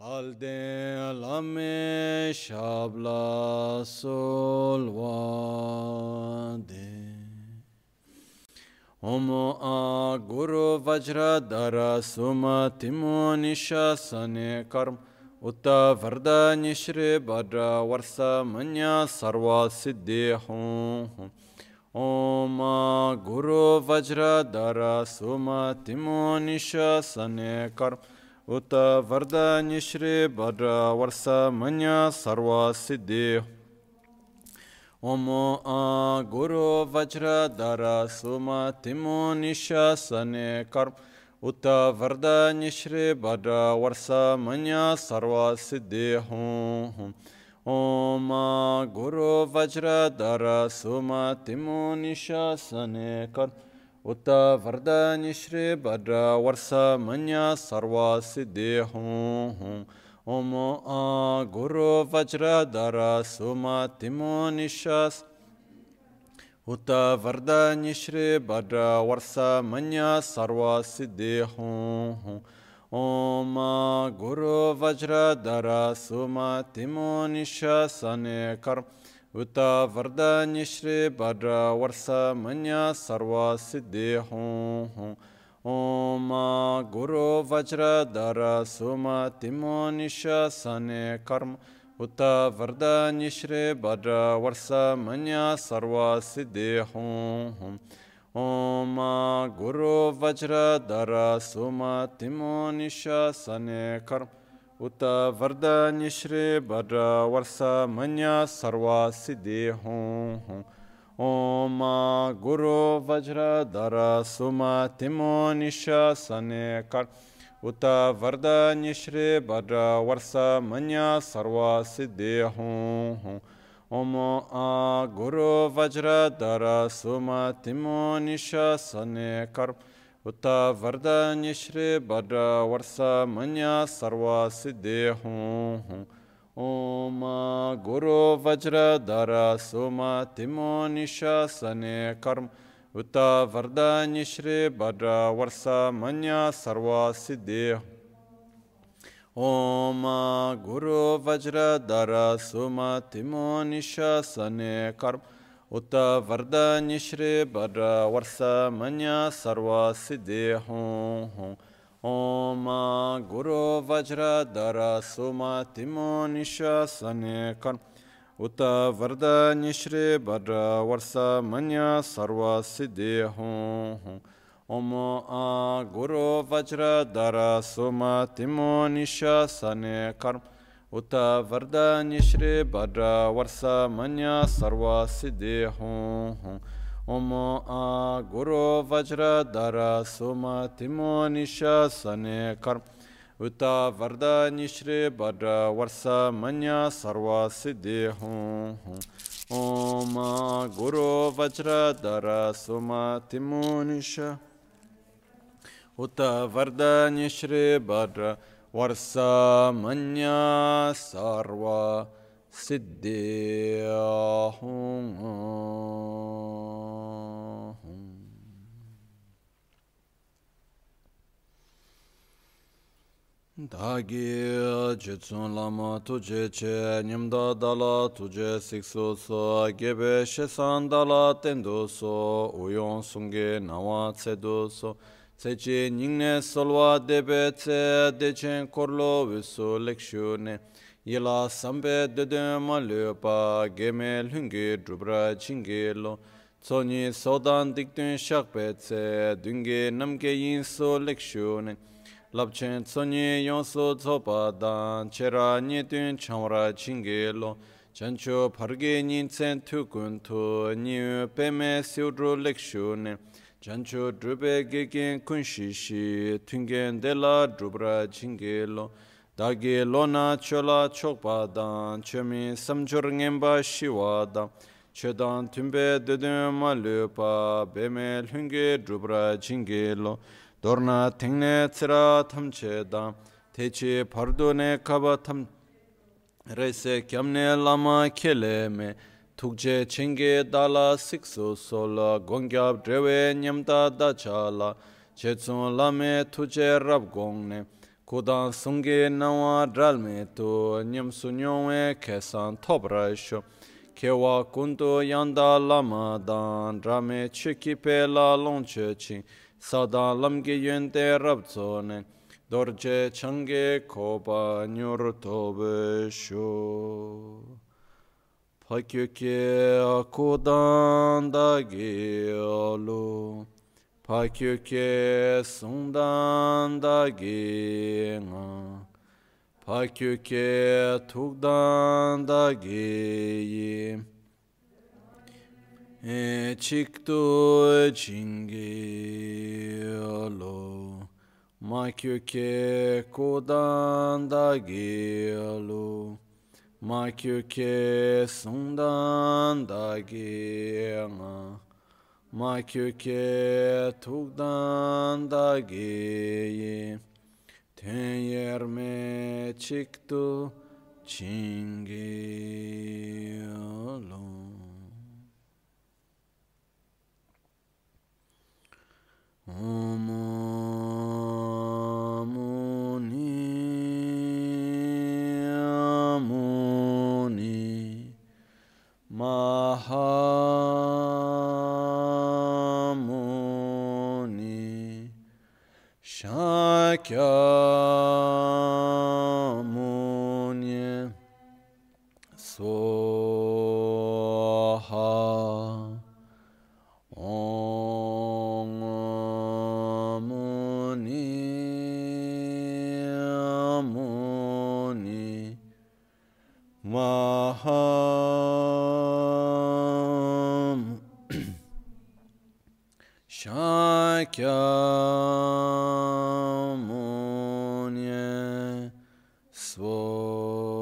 Halden lame shabla solvade. Omo a guru vajra dara suma timo nishasane karm uta varda nishri badra varsa manya sarva siddhi hum. Om guru vajra dara suma timo nishasane karm uta varda nishri badra varsa manya sarva siddhi Om a guru vajra dara suma timo nishasane karm uta varda nishri badra varsa manya sarva siddhi hum. Om a guru vajra dara uta varda nishri badra varsa manya sarva siddhi hum. Om a guru vajra dara suma timo nishas uta varda nishri badra varsa manya sarva siddhi hum. Om a guru vajra dara suma uta varda nishri badra varsa manya sarva siddhi hum. Om Guru Vajra Dara Suma Timo Nishasane Karma Uta Varda Nishre Badra Varsa Manya Sarva Siddhi Hum Om Guru Vajra Dara Suma Timo Nishasane Karma Uta Varda Nishre Badra Varsa Manya Sarva Siddhi Hum Om Guru Vajra Dara Suma Timo Nishasane Kar Uta Varda Nishri Badra Varsa Manya Sarva Siddhi Hum Om Guru Vajra Dara Suma Timo Nishasane Kar Uta Varda Nishri Badra Varsa Manya Sarva Siddhi Hum Om Guru Vajra Dara Suma Timo Nishasane Karm Uta Varda Nishri Badra Varsa Manya Sarva Siddhi Om Guru Vajra Dara Suma Timo Nishasane Karm Uta Varda Nishri Badra Varsa Manya Sarva Siddhi Hum Om Guru Vajra Dara Suma Timo Nishasane Karm Uta Varda Nishri Badra Varsa Manya Sarva Siddhi Hum Om Guru Vajra Dara Suma Timo Nishasane Karm Uta Varda Nishri Badra Varsa Manya Sarva Siddhi Hum Om a Guru Vajra Dara Suma Timo Nishasane Karm Uta Varda Nishri Badra Varsa Manya Sarva Siddhi Hum Om a Guru Vajra Dara Suma Timo Nisha Uta Varda Nishri Badra Varsa Siddhi Hum Dāgi jitsun lama tuje che nyamda dala tuje sikso so gebe shesan dala tendo so uyon sunge nawa tsedo so Sechi nyingne solwa debe tse dechen korlo viso lekshu ne. Yela sambe dede ma lyo geme lungi drubra chingi lo. Tsonyi sodan diktun shakpe tse dungi namke yinso lekshu ne. Lapchen tsonyi yonso tsopa dan chera nyetun chamra chingi lo. Chancho parge nyintsen tukun tu nyu peme siudru lekshu ne. jancho drupe gegen kunshi shi tungen dela drupra chinge lo. Dagi lona chola chokpa dan chemi samchor ngenpa shiwa dan. Chedan tumbe dedun ma lupa beme lhunge drupra chinge lo. Dorna tingne tsira tamche dan techi pardo ne kaba tam rese kyamne lama kele me. tukje chenge dala sikso sola gongyab drewe nyamta dachala chetsun lame tuje rab gongne kudan sungi nawa dralme tu nyamsu nyongwe kesan tobraisho kewa kundu yanda lama dan drame chikipe la longche ching sadan lamge yente rab zone dorje change koba nyur tobesho Pakyöke akudan da giyolu, Pakyöke sundan da giyna, Pakyöke tukdan da giyi, E çıktı çingiyolu, Makyöke kudan da giyolu, Makyuke sundan dagi nga Makyuke tukdan dagi Ten yerme çıktı çingi olum Om Muni Mahamuni Shakyamuni Soha Sakyamunye Svoj.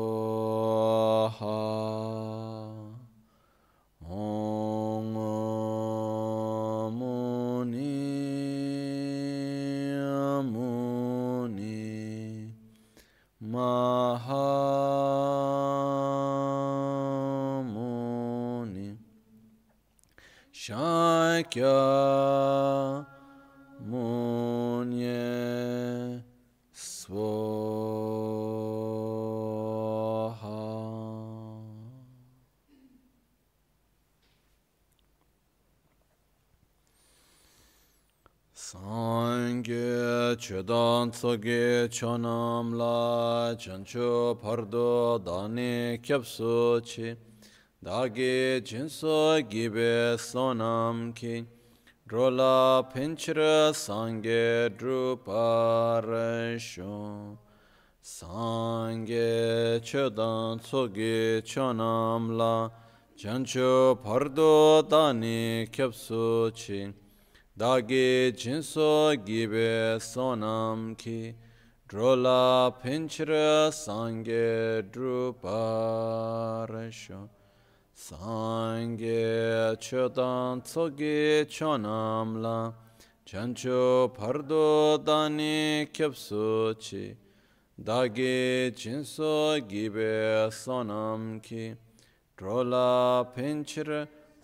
Chedan tsoge chonam la chancho pardo dani kyapso chi dagi jinso gibe sonam ki rola pinchra sangye druparasho Sangye chedan tsoge chonam la chancho pardo dani kyapso chi dagi jinso gibe sonam ki drola pinchra sangye druparasho sangye chodan tsogi chonam la chancho pardo dani kyapso chi dagi jinso gibe sonam ki drola pinchra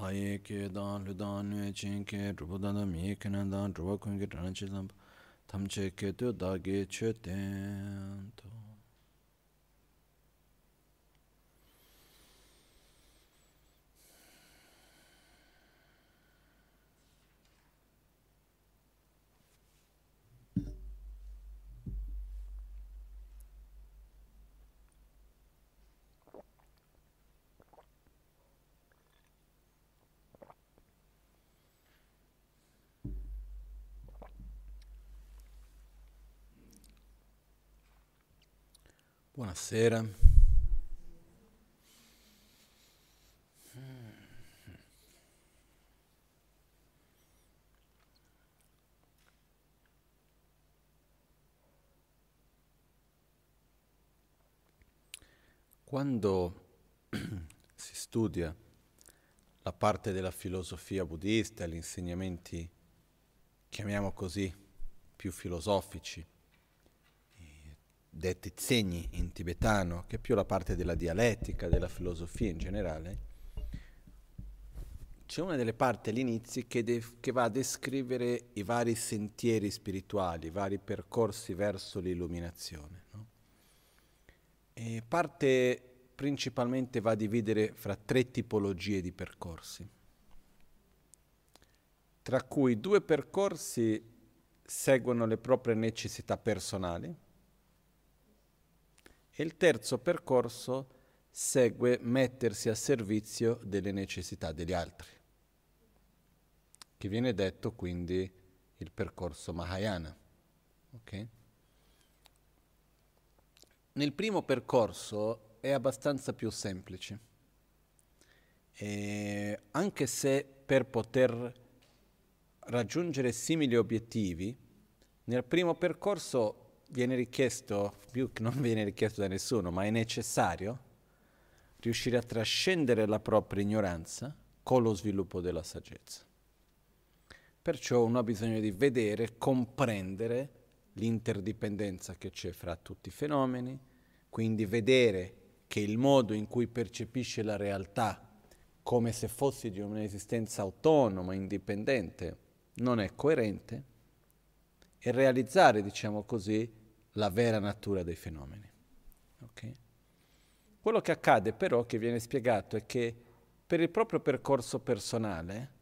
haye ke dan lu dan nue chen ke drupa dan dam ye ke nan dan drupa kun ke dhan che lam tam che ke tu da ge che ten to. Buonasera. Quando si studia la parte della filosofia buddista, gli insegnamenti, chiamiamo così, più filosofici, detti segni in tibetano, che è più la parte della dialettica, della filosofia in generale, c'è una delle parti all'inizio che, de- che, va a descrivere i vari sentieri spirituali, i vari percorsi verso l'illuminazione. No? E parte principalmente va a dividere fra tre tipologie di percorsi, tra cui due percorsi seguono le proprie necessità personali e il terzo percorso segue mettersi a servizio delle necessità degli altri che viene detto quindi il percorso Mahayana. Okay? Nel primo percorso è abbastanza più semplice, e anche se per poter raggiungere simili obiettivi, nel primo percorso viene richiesto, più che non viene richiesto da nessuno, ma è necessario riuscire a trascendere la propria ignoranza con lo sviluppo della saggezza. Perciò uno ha bisogno di vedere, comprendere l'interdipendenza che c'è fra tutti i fenomeni, quindi vedere che il modo in cui percepisce la realtà come se fosse di un'esistenza autonoma, indipendente, non è coerente e realizzare, diciamo così, la vera natura dei fenomeni. Okay? Quello che accade però, che viene spiegato, è che per il proprio percorso personale,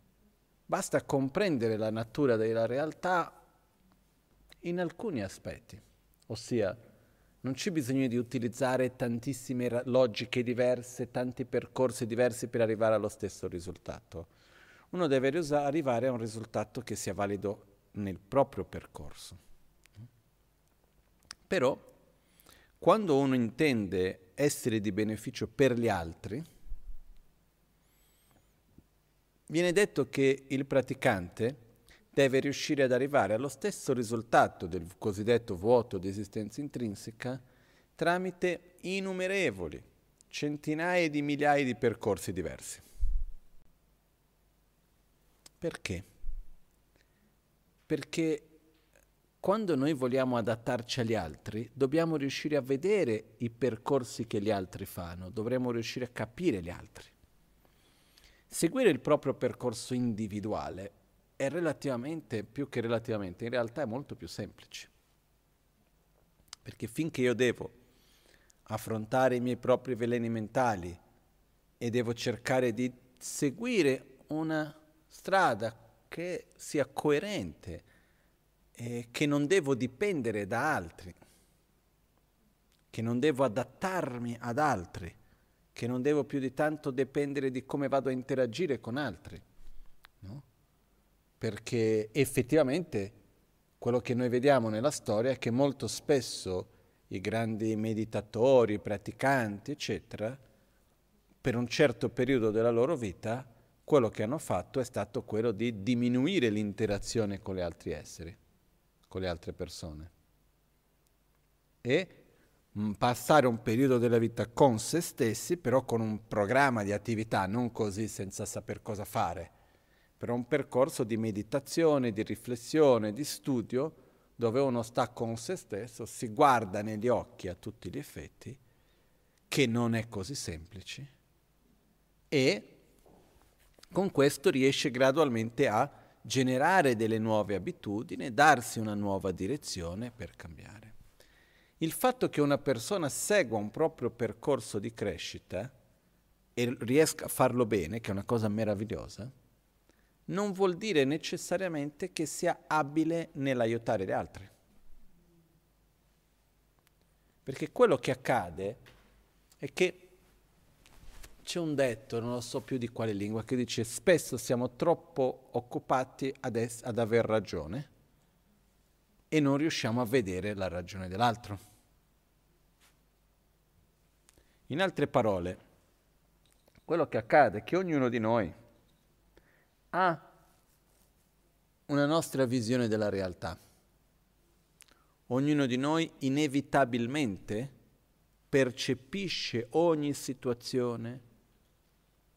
Basta comprendere la natura della realtà in alcuni aspetti, ossia non c'è bisogno di utilizzare tantissime logiche diverse, tanti percorsi diversi per arrivare allo stesso risultato. Uno deve arrivare a un risultato che sia valido nel proprio percorso. Però, quando uno intende essere di beneficio per gli altri, viene detto che il praticante deve riuscire ad arrivare allo stesso risultato del cosiddetto vuoto di esistenza intrinseca tramite innumerevoli, centinaia di migliaia di percorsi diversi. Perché? Perché quando noi vogliamo adattarci agli altri, dobbiamo riuscire a vedere i percorsi che gli altri fanno, dovremmo riuscire a capire gli altri. Seguire il proprio percorso individuale è relativamente, più che relativamente, in realtà è molto più semplice. Perché finché io devo affrontare i miei propri veleni mentali e devo cercare di seguire una strada che sia coerente e che non devo dipendere da altri, che non devo adattarmi ad altri, che non devo più di tanto dipendere di come vado a interagire con altri, no? perché effettivamente quello che noi vediamo nella storia è che molto spesso i grandi meditatori, i praticanti, eccetera, per un certo periodo della loro vita, quello che hanno fatto è stato quello di diminuire l'interazione con gli altri esseri, con le altre persone. E Mm, passare un periodo della vita con se stessi, però con un programma di attività, non così senza saper cosa fare, però un percorso di meditazione, di riflessione, di studio, dove uno sta con se stesso, si guarda negli occhi a tutti gli effetti, che non è così semplice, e con questo riesce gradualmente a generare delle nuove abitudini, darsi una nuova direzione per cambiare il fatto che una persona segua un proprio percorso di crescita e riesca a farlo bene, che è una cosa meravigliosa, non vuol dire necessariamente che sia abile nell'aiutare gli altri. Perché quello che accade è che c'è un detto, non lo so più di quale lingua, che dice spesso siamo troppo occupati ad, es- ad aver ragione e non riusciamo a vedere la ragione dell'altro. In altre parole, quello che accade è che ognuno di noi ha una nostra visione della realtà. Ognuno di noi inevitabilmente percepisce ogni situazione,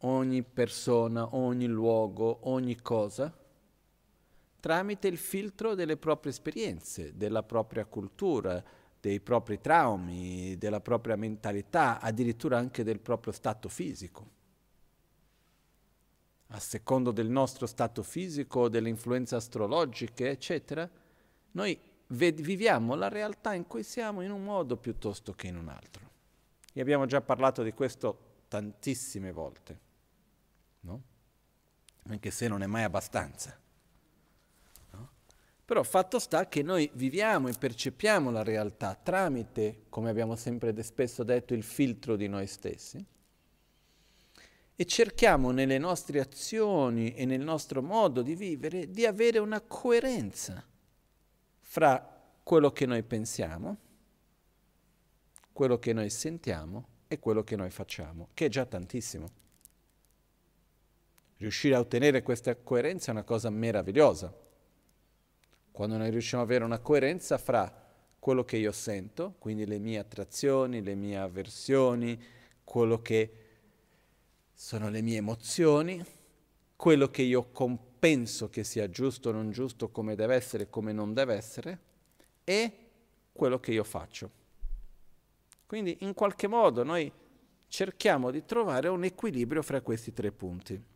ogni persona, ogni luogo, ogni cosa, tramite il filtro delle proprie esperienze, della propria cultura, dei propri traumi, della propria mentalità, addirittura anche del proprio stato fisico. A secondo del nostro stato fisico, delle influenze astrologiche, eccetera, noi viviamo la realtà in cui siamo in un modo piuttosto che in un altro. E abbiamo già parlato di questo tantissime volte, no? Anche se non è mai abbastanza. Però fatto sta che noi viviamo e percepiamo la realtà tramite, come abbiamo sempre spesso detto, il filtro di noi stessi e cerchiamo nelle nostre azioni e nel nostro modo di vivere di avere una coerenza fra quello che noi pensiamo, quello che noi sentiamo e quello che noi facciamo, che è già tantissimo. Riuscire a ottenere questa coerenza è una cosa meravigliosa quando noi riusciamo ad avere una coerenza fra quello che io sento, quindi le mie attrazioni, le mie avversioni, quello che sono le mie emozioni, quello che io compenso che sia giusto o non giusto, come deve essere, come non deve essere, e quello che io faccio. Quindi in qualche modo noi cerchiamo di trovare un equilibrio fra questi tre punti.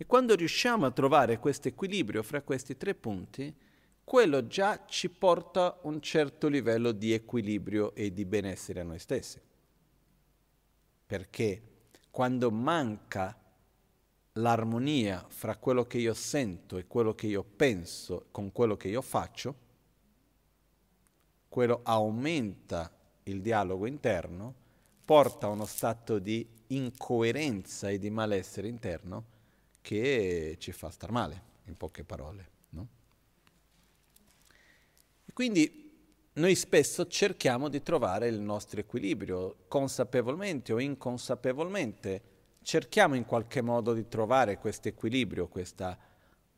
E quando riusciamo a trovare questo equilibrio fra questi tre punti, quello già ci porta un certo livello di equilibrio e di benessere a noi stessi. Perché quando manca l'armonia fra quello che io sento e quello che io penso con quello che io faccio, quello aumenta il dialogo interno, porta a uno stato di incoerenza e di malessere interno che ci fa star male, in poche parole. No? E quindi noi spesso cerchiamo di trovare il nostro equilibrio, consapevolmente o inconsapevolmente, cerchiamo in qualche modo di trovare questo equilibrio, questa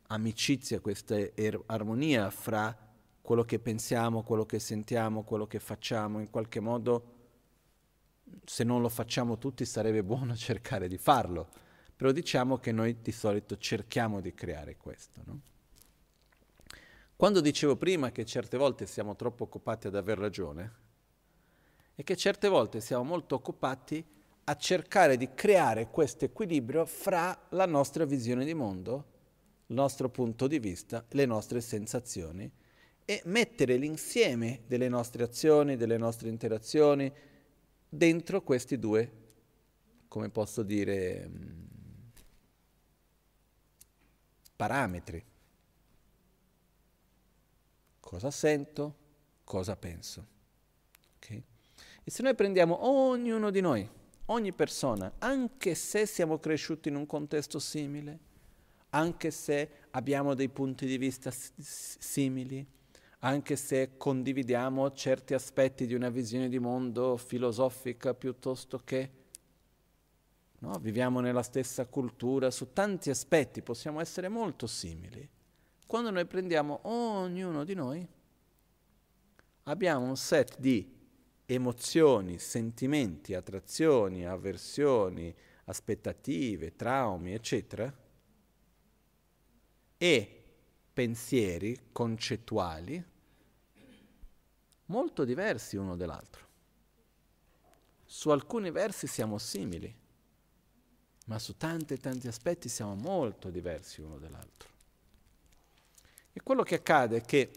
amicizia, questa er- armonia fra quello che pensiamo, quello che sentiamo, quello che facciamo, in qualche modo, se non lo facciamo tutti sarebbe buono cercare di farlo però diciamo che noi di solito cerchiamo di creare questo. No? Quando dicevo prima che certe volte siamo troppo occupati ad aver ragione, è che certe volte siamo molto occupati a cercare di creare questo equilibrio fra la nostra visione di mondo, il nostro punto di vista, le nostre sensazioni e mettere l'insieme delle nostre azioni, delle nostre interazioni dentro questi due, come posso dire, mm, parametri. Cosa sento, cosa penso. Okay? E se noi prendiamo ognuno di noi, ogni persona, anche se siamo cresciuti in un contesto simile, anche se abbiamo dei punti di vista s- simili, anche se condividiamo certi aspetti di una visione di mondo filosofica piuttosto che No? Viviamo nella stessa cultura, su tanti aspetti possiamo essere molto simili. Quando noi prendiamo ognuno di noi, abbiamo un set di emozioni, sentimenti, attrazioni, avversioni, aspettative, traumi, eccetera, e pensieri concettuali molto diversi uno dall'altro. Su alcuni versi siamo simili, ma su tanti tanti aspetti siamo molto diversi uno dall'altro. E quello che accade è che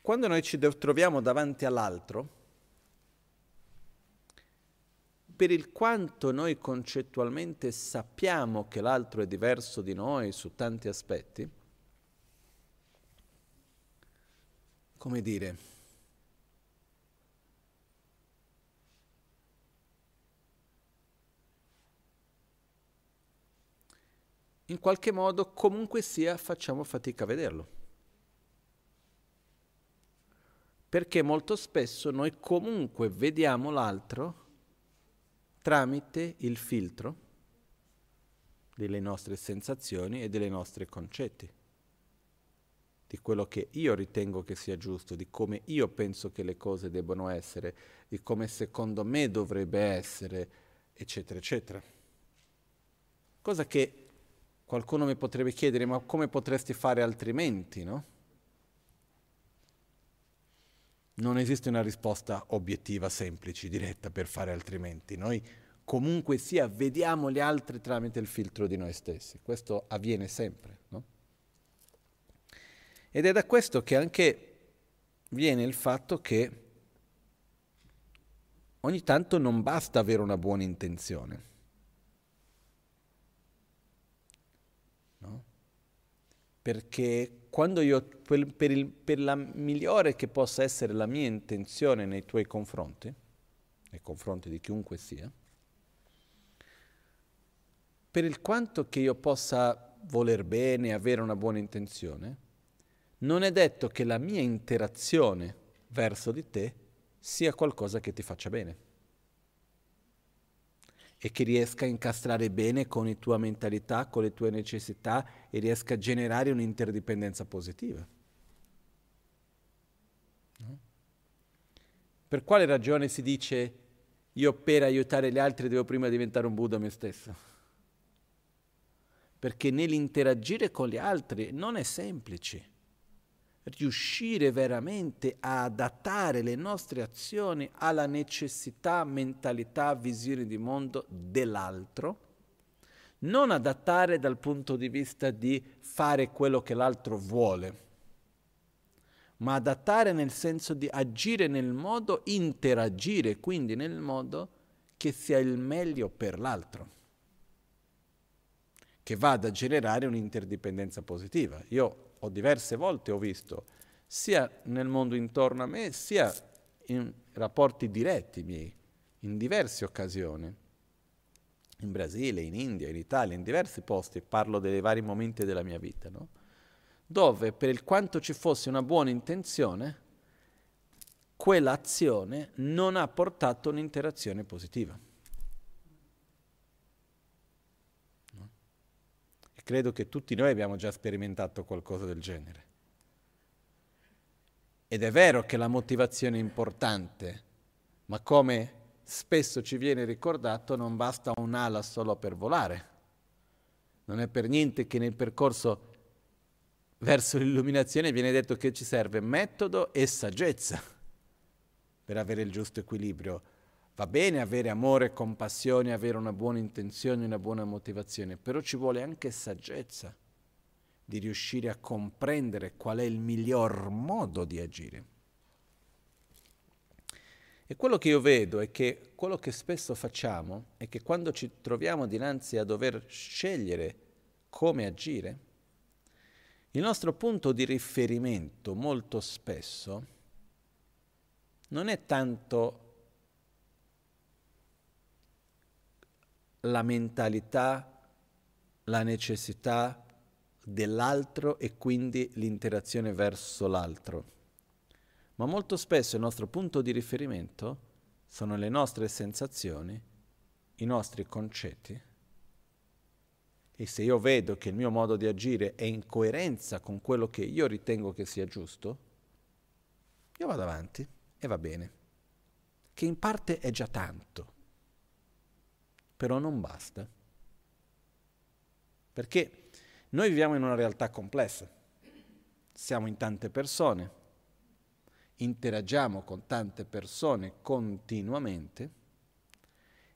quando noi ci troviamo davanti all'altro, per il quanto noi concettualmente sappiamo che l'altro è diverso di noi su tanti aspetti, come dire, in qualche modo comunque sia facciamo fatica a vederlo. Perché molto spesso noi comunque vediamo l'altro tramite il filtro delle nostre sensazioni e dei nostri concetti. di quello che io ritengo che sia giusto, di come io penso che le cose debbano essere, di come secondo me dovrebbe essere, eccetera, eccetera. Cosa che qualcuno mi potrebbe chiedere, ma come potresti fare altrimenti, no? Non esiste una risposta obiettiva, semplice, diretta per fare altrimenti. Noi comunque sia vediamo gli altri tramite il filtro di noi stessi. Questo avviene sempre, no? Ed è da questo che anche viene il fatto che ogni tanto non basta avere una buona intenzione. Perché quando io, per, per, il, per la migliore che possa essere la mia intenzione nei tuoi confronti, nei confronti di chiunque sia, per il quanto che io possa voler bene, avere una buona intenzione, non è detto che la mia interazione verso di te sia qualcosa che ti faccia bene e che riesca a incastrare bene con la tua mentalità, con le tue necessità e riesca a generare un'interdipendenza positiva. Per quale ragione si dice io per aiutare gli altri devo prima diventare un Buddha me stesso? Perché nell'interagire con gli altri non è semplice riuscire veramente a adattare le nostre azioni alla necessità, mentalità, visione di mondo dell'altro, non adattare dal punto di vista di fare quello che l'altro vuole, ma adattare nel senso di agire nel modo, interagire quindi nel modo che sia il meglio per l'altro, che vada a generare un'interdipendenza positiva. Io ho diverse volte ho visto, sia nel mondo intorno a me, sia in rapporti diretti miei, in diverse occasioni, in Brasile, in India, in Italia, in diversi posti, parlo dei vari momenti della mia vita, no? dove per il quanto ci fosse una buona intenzione, quell'azione non ha portato un'interazione positiva. Credo che tutti noi abbiamo già sperimentato qualcosa del genere. Ed è vero che la motivazione è importante, ma come spesso ci viene ricordato non basta un'ala solo per volare. Non è per niente che nel percorso verso l'illuminazione viene detto che ci serve metodo e saggezza per avere il giusto equilibrio Va bene avere amore, compassione, avere una buona intenzione, una buona motivazione, però ci vuole anche saggezza di riuscire a comprendere qual è il miglior modo di agire. E quello che io vedo è che quello che spesso facciamo è che quando ci troviamo dinanzi a dover scegliere come agire, il nostro punto di riferimento molto spesso non è tanto la mentalità, la necessità dell'altro e quindi l'interazione verso l'altro. Ma molto spesso il nostro punto di riferimento sono le nostre sensazioni, i nostri concetti. E se io vedo che il mio modo di agire è in coerenza con quello che io ritengo che sia giusto, io vado avanti e va bene, che in parte è già tanto però non basta. Perché noi viviamo in una realtà complessa, siamo in tante persone, interagiamo con tante persone continuamente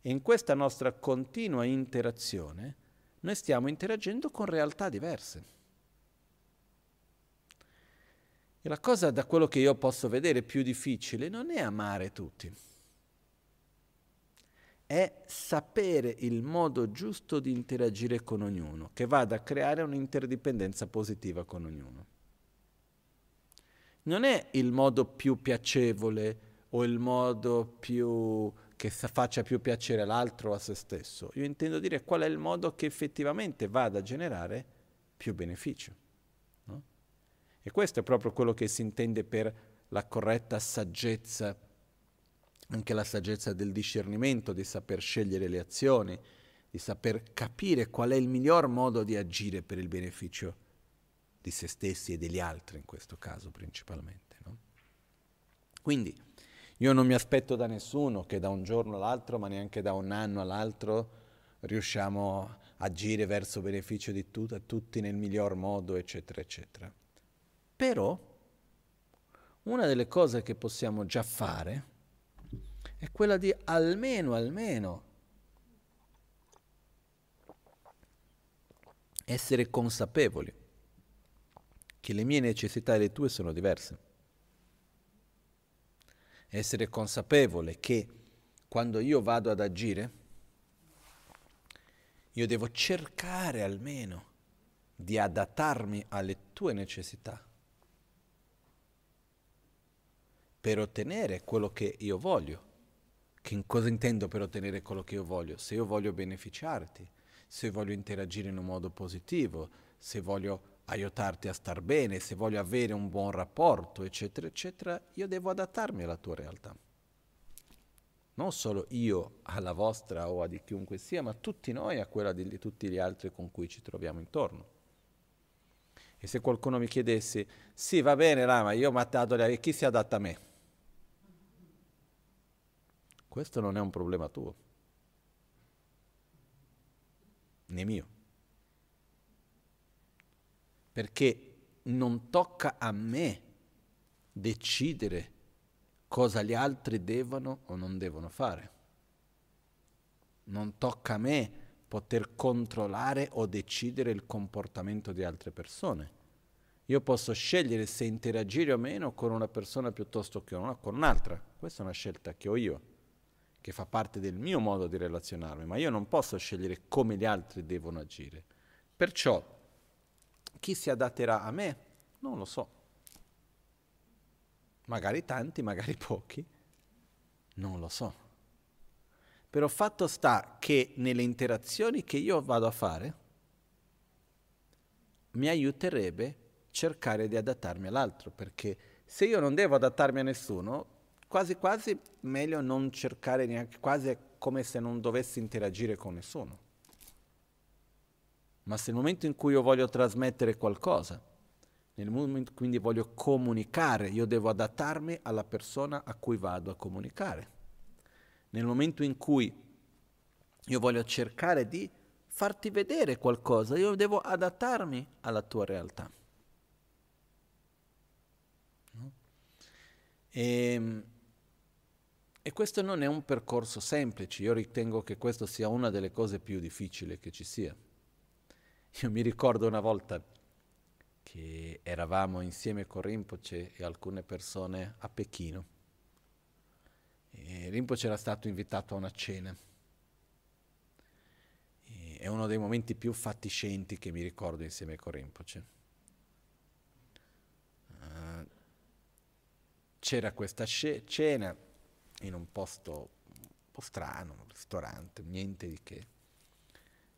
e in questa nostra continua interazione noi stiamo interagendo con realtà diverse. E la cosa da quello che io posso vedere più difficile non è amare tutti è sapere il modo giusto di interagire con ognuno, che vada a creare un'interdipendenza positiva con ognuno. Non è il modo più piacevole o il modo più che faccia più piacere all'altro o a se stesso. Io intendo dire qual è il modo che effettivamente vada a generare più beneficio. No? E questo è proprio quello che si intende per la corretta saggezza anche la saggezza del discernimento, di saper scegliere le azioni, di saper capire qual è il miglior modo di agire per il beneficio di se stessi e degli altri in questo caso principalmente. No? Quindi io non mi aspetto da nessuno che da un giorno all'altro, ma neanche da un anno all'altro, riusciamo a agire verso beneficio di tut- tutti nel miglior modo, eccetera, eccetera. Però una delle cose che possiamo già fare è quella di almeno, almeno essere consapevoli che le mie necessità e le tue sono diverse. Essere consapevole che quando io vado ad agire, io devo cercare almeno di adattarmi alle tue necessità per ottenere quello che io voglio. Che cosa intendo per ottenere quello che io voglio? Se io voglio beneficiarti, se voglio interagire in un modo positivo, se voglio aiutarti a star bene, se voglio avere un buon rapporto, eccetera, eccetera, io devo adattarmi alla tua realtà non solo io alla vostra o a di chiunque sia, ma tutti noi a quella di, tutti gli altri con cui ci troviamo intorno. E se qualcuno mi chiedesse, sì va bene Rama, io ho matato le chi si adatta a me? Questo non è un problema tuo, né mio. Perché non tocca a me decidere cosa gli altri devono o non devono fare. Non tocca a me poter controllare o decidere il comportamento di altre persone. Io posso scegliere se interagire o meno con una persona piuttosto che con un'altra. Questa è una scelta che ho io, che fa parte del mio modo di relazionarmi, ma io non posso scegliere come gli altri devono agire. Perciò chi si adatterà a me non lo so magari tanti, magari pochi, non lo so. Però fatto sta che nelle interazioni che io vado a fare mi aiuterebbe cercare di adattarmi all'altro, perché se io non devo adattarmi a nessuno, quasi quasi meglio non cercare neanche, quasi è come se non dovessi interagire con nessuno. Ma se nel momento in cui io voglio trasmettere qualcosa, nel momento quindi voglio comunicare, io devo adattarmi alla persona a cui vado a comunicare. Nel momento in cui io voglio cercare di farti vedere qualcosa, io devo adattarmi alla tua realtà. No? E, ehm, e questo non è un percorso semplice, io ritengo che questo sia una delle cose più difficili che ci sia. Io mi ricordo una volta che eravamo insieme con Rinpoche e alcune persone a Pechino. E Rinpoche era stato invitato a una cena. E è uno dei momenti più fatiscenti che mi ricordo insieme con Rinpoche. Uh, c'era questa cena in un posto un po' strano, un ristorante, niente di che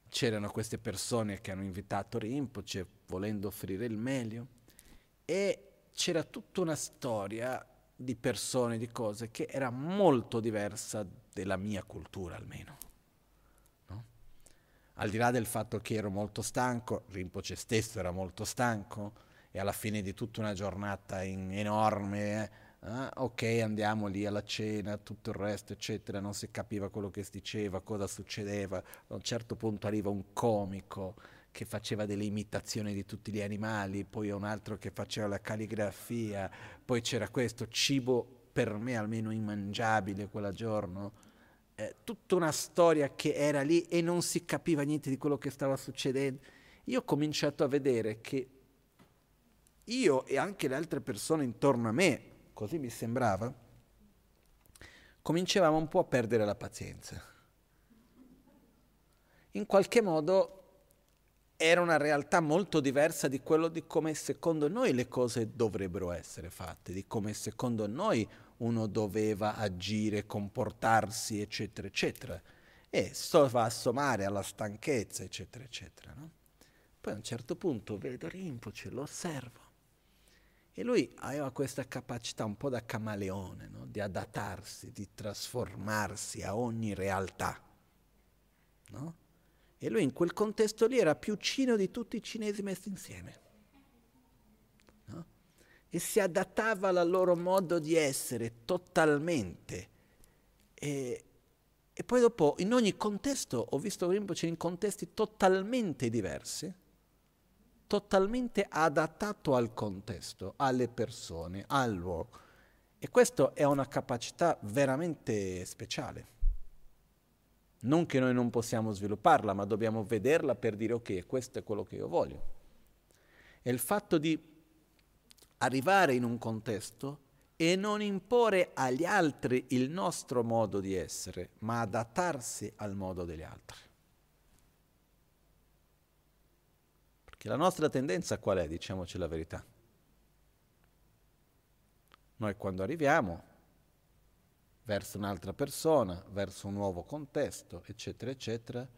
c'erano queste persone che hanno invitato Rinpoche volendo offrire il meglio e c'era tutta una storia di persone, di cose che era molto diversa della mia cultura almeno. No? Al di là del fatto che ero molto stanco, Rinpoche stesso era molto stanco e alla fine di tutta una giornata in, enorme eh, Ah, ok, andiamo lì alla cena, tutto il resto, eccetera, non si capiva quello che si diceva, cosa succedeva. A un certo punto arriva un comico che faceva delle imitazioni di tutti gli animali, poi un altro che faceva la calligrafia, poi c'era questo cibo per me almeno immangiabile quel giorno. Eh, tutta una storia che era lì e non si capiva niente di quello che stava succedendo. Io ho cominciato a vedere che io e anche le altre persone intorno a me così mi sembrava, cominciavamo un po' a perdere la pazienza. In qualche modo era una realtà molto diversa di quello di come secondo noi le cose dovrebbero essere fatte, di come secondo noi uno doveva agire, comportarsi, eccetera, eccetera. E sto va a sommare alla stanchezza, eccetera, eccetera. No? Poi a un certo punto vedo Rinpoche, lo osservo e lui aveva questa capacità un po' da camaleone, no? di adattarsi, di trasformarsi a ogni realtà. No? E lui in quel contesto lì era più cino di tutti i cinesi messi insieme. e si adattava al loro modo di essere totalmente. E, e poi dopo, in ogni contesto, ho visto Rinpoche in contesti totalmente diversi, totalmente adattato al contesto, alle persone, al luogo. E questa è una capacità veramente speciale. Non che noi non possiamo svilupparla, ma dobbiamo vederla per dire ok, questo è quello che io voglio. E il fatto di arrivare in un contesto e non imporre agli altri il nostro modo di essere, ma adattarsi al modo degli altri. Perché la nostra tendenza qual è? Diciamoci la verità. Noi quando arriviamo verso un'altra persona, verso un nuovo contesto, eccetera, eccetera,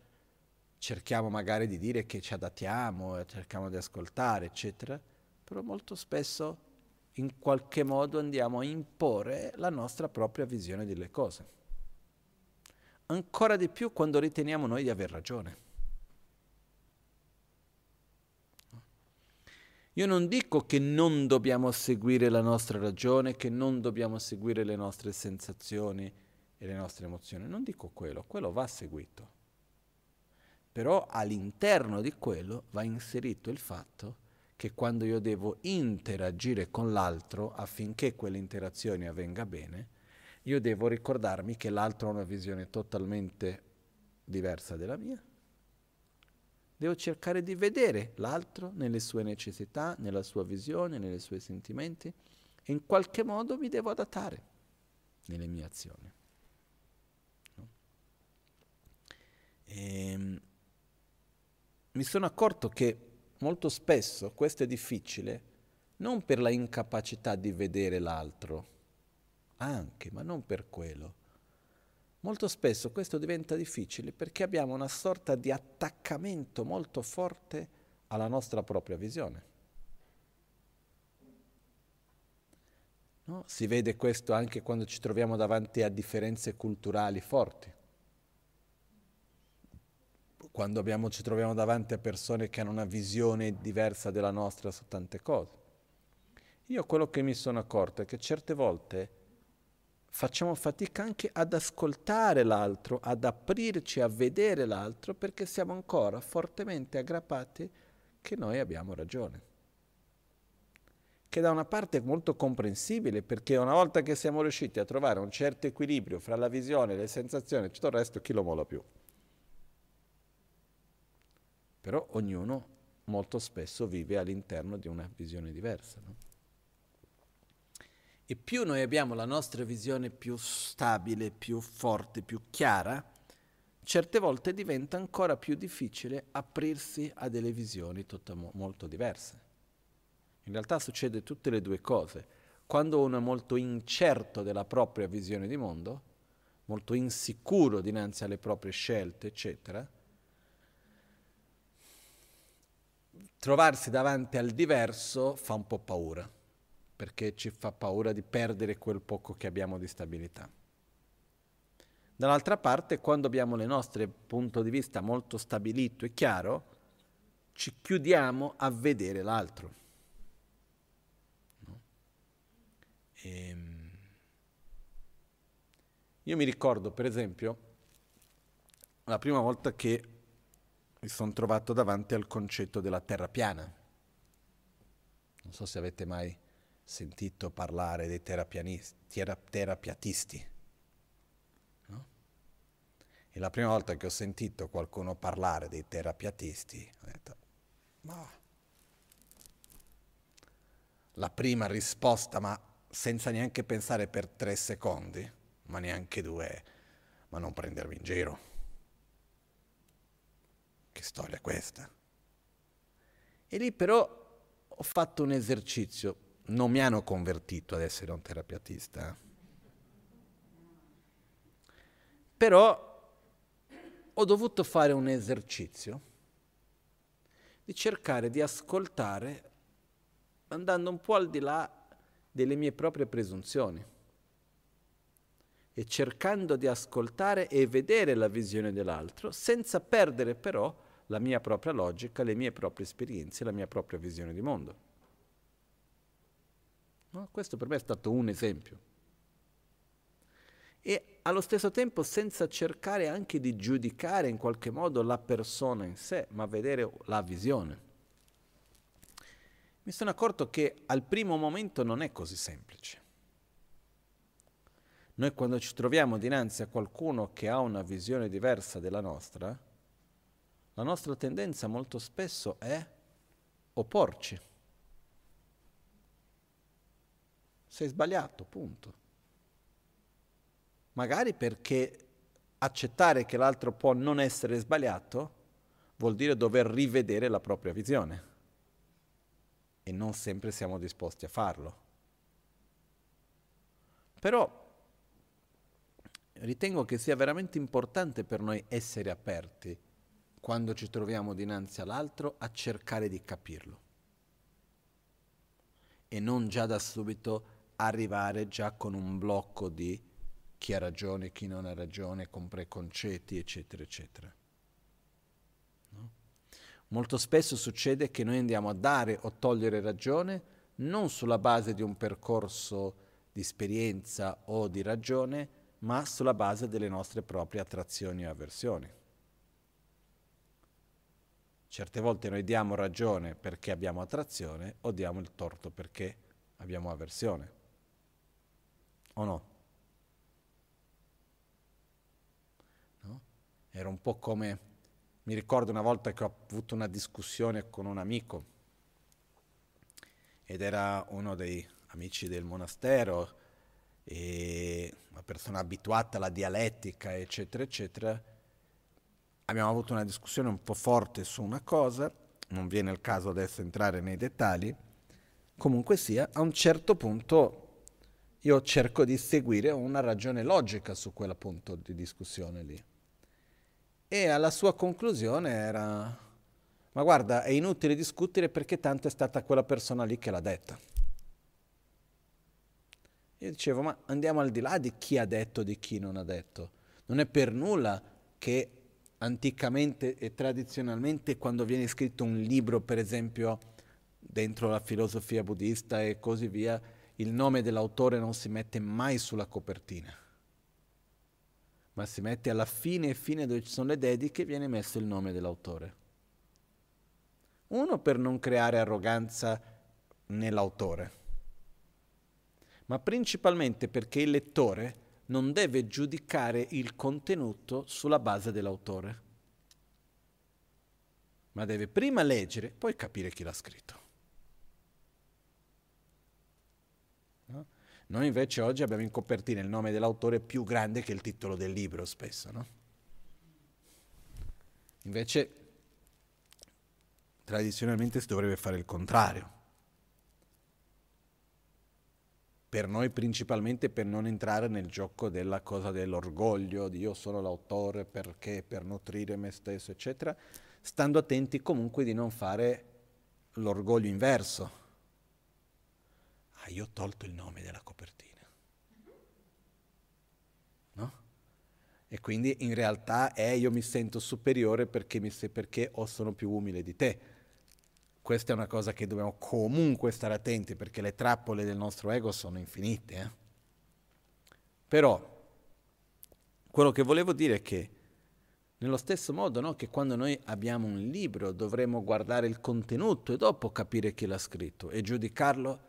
cerchiamo magari di dire che ci adattiamo, cerchiamo di ascoltare, eccetera, però molto spesso in qualche modo andiamo a imporre la nostra propria visione delle cose. Ancora di più quando riteniamo noi di aver ragione. Io non dico che non dobbiamo seguire la nostra ragione, che non dobbiamo seguire le nostre sensazioni e le nostre emozioni, non dico quello, quello va seguito. Però all'interno di quello va inserito il fatto che quando io devo interagire con l'altro affinché quell'interazione avvenga bene, io devo ricordarmi che l'altro ha una visione totalmente diversa della mia Devo cercare di vedere l'altro nelle sue necessità, nella sua visione, nei suoi sentimenti e in qualche modo mi devo adattare nelle mie azioni. No? E, ehm, mi sono accorto che molto spesso questo è difficile non per la incapacità di vedere l'altro, anche, ma non per quello, Molto spesso questo diventa difficile perché abbiamo una sorta di attaccamento molto forte alla nostra propria visione. No? Si vede questo anche quando ci troviamo davanti a differenze culturali forti, quando abbiamo, ci troviamo davanti a persone che hanno una visione diversa della nostra su tante cose. Io quello che mi sono accorto è che certe volte facciamo fatica anche ad ascoltare l'altro, ad aprirci a vedere l'altro perché siamo ancora fortemente aggrappati che noi abbiamo ragione. Che da una parte è molto comprensibile perché una volta che siamo riusciti a trovare un certo equilibrio fra la visione, le sensazioni e tutto il resto, chi lo mola più? Però ognuno molto spesso vive all'interno di una visione diversa. No? E più noi abbiamo la nostra visione più stabile, più forte, più chiara, certe volte diventa ancora più difficile aprirsi a delle visioni mo- molto diverse. In realtà succede tutte le due cose. Quando uno è molto incerto della propria visione di mondo, molto insicuro dinanzi alle proprie scelte, eccetera, trovarsi davanti al diverso fa un po' paura perché ci fa paura di perdere quel poco che abbiamo di stabilità. Dall'altra parte, quando abbiamo il nostro punto di vista molto stabilito e chiaro, ci chiudiamo a vedere l'altro. No? E, ehm, io mi ricordo, per esempio, la prima volta che mi sono trovato davanti al concetto della terra piana. Non so se avete mai sentito parlare dei terapiatisti. No? E la prima volta che ho sentito qualcuno parlare dei terapiatisti, ho detto, ma la prima risposta, ma senza neanche pensare per tre secondi, ma neanche due, ma non prendermi in giro. Che storia è questa? E lì però ho fatto un esercizio non mi hanno convertito ad essere un terapeutista. Però ho dovuto fare un esercizio di cercare di ascoltare andando un po' al di là delle mie proprie presunzioni e cercando di ascoltare e vedere la visione dell'altro senza perdere però la mia propria logica, le mie proprie esperienze, la mia propria visione di mondo. No? Questo per me è stato un esempio. E allo stesso tempo senza cercare anche di giudicare in qualche modo la persona in sé, ma vedere la visione. Mi sono accorto che al primo momento non è così semplice. Noi quando ci troviamo dinanzi a qualcuno che ha una visione diversa della nostra, la nostra tendenza molto spesso è opporci. Sei sbagliato, punto. Magari perché accettare che l'altro può non essere sbagliato vuol dire dover rivedere la propria visione. E non sempre siamo disposti a farlo. Però ritengo che sia veramente importante per noi essere aperti quando ci troviamo dinanzi all'altro a cercare di capirlo e non già da subito arrivare già con un blocco di chi ha ragione, chi non ha ragione, con preconcetti, eccetera, eccetera. No? Molto spesso succede che noi andiamo a dare o togliere ragione non sulla base di un percorso di esperienza o di ragione, ma sulla base delle nostre proprie attrazioni o avversioni. Certe volte noi diamo ragione perché abbiamo attrazione o diamo il torto perché abbiamo avversione. O no? no? Era un po' come, mi ricordo una volta che ho avuto una discussione con un amico ed era uno dei amici del monastero e una persona abituata alla dialettica, eccetera, eccetera, abbiamo avuto una discussione un po' forte su una cosa, non viene il caso adesso entrare nei dettagli, comunque sia, a un certo punto io cerco di seguire una ragione logica su quel punto di discussione lì. E alla sua conclusione era, ma guarda, è inutile discutere perché tanto è stata quella persona lì che l'ha detta. Io dicevo, ma andiamo al di là di chi ha detto, di chi non ha detto. Non è per nulla che anticamente e tradizionalmente quando viene scritto un libro, per esempio, dentro la filosofia buddista e così via, il nome dell'autore non si mette mai sulla copertina, ma si mette alla fine e fine dove ci sono le dediche viene messo il nome dell'autore. Uno per non creare arroganza nell'autore ma principalmente perché il lettore non deve giudicare il contenuto sulla base dell'autore, ma deve prima leggere, poi capire chi l'ha scritto. No? Noi invece oggi abbiamo in copertina il nome dell'autore più grande che il titolo del libro spesso, no? Invece tradizionalmente si dovrebbe fare il contrario per noi principalmente per non entrare nel gioco della cosa dell'orgoglio, di io sono l'autore perché, per nutrire me stesso, eccetera, stando attenti comunque di non fare l'orgoglio inverso. Ah, io ho tolto il nome della copertina. No? E quindi in realtà è io mi sento superiore perché, mi, perché sono più umile di te questa è una cosa che dobbiamo comunque stare attenti perché le trappole del nostro ego sono infinite. Eh? Però quello che volevo dire è che nello stesso modo no, che quando noi abbiamo un libro dovremo guardare il contenuto e dopo capire chi l'ha scritto e giudicarlo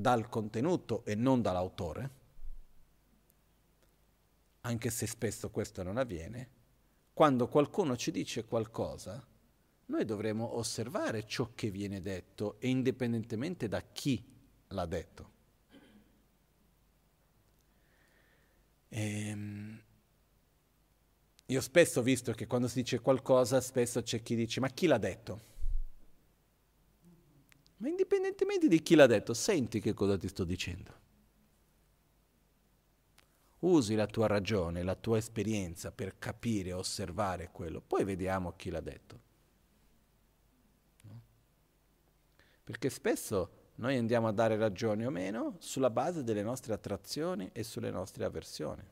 dal contenuto e non dall'autore, anche se spesso questo non avviene, quando qualcuno ci dice qualcosa, noi dovremo osservare ciò che viene detto e indipendentemente da chi l'ha detto. Ehm, io spesso ho visto che quando si dice qualcosa, spesso c'è chi dice ma chi l'ha detto? Ma indipendentemente di chi l'ha detto, senti che cosa ti sto dicendo. Usi la tua ragione, la tua esperienza per capire, osservare quello, poi vediamo chi l'ha detto. Perché spesso noi andiamo a dare ragione o meno sulla base delle nostre attrazioni e sulle nostre avversioni.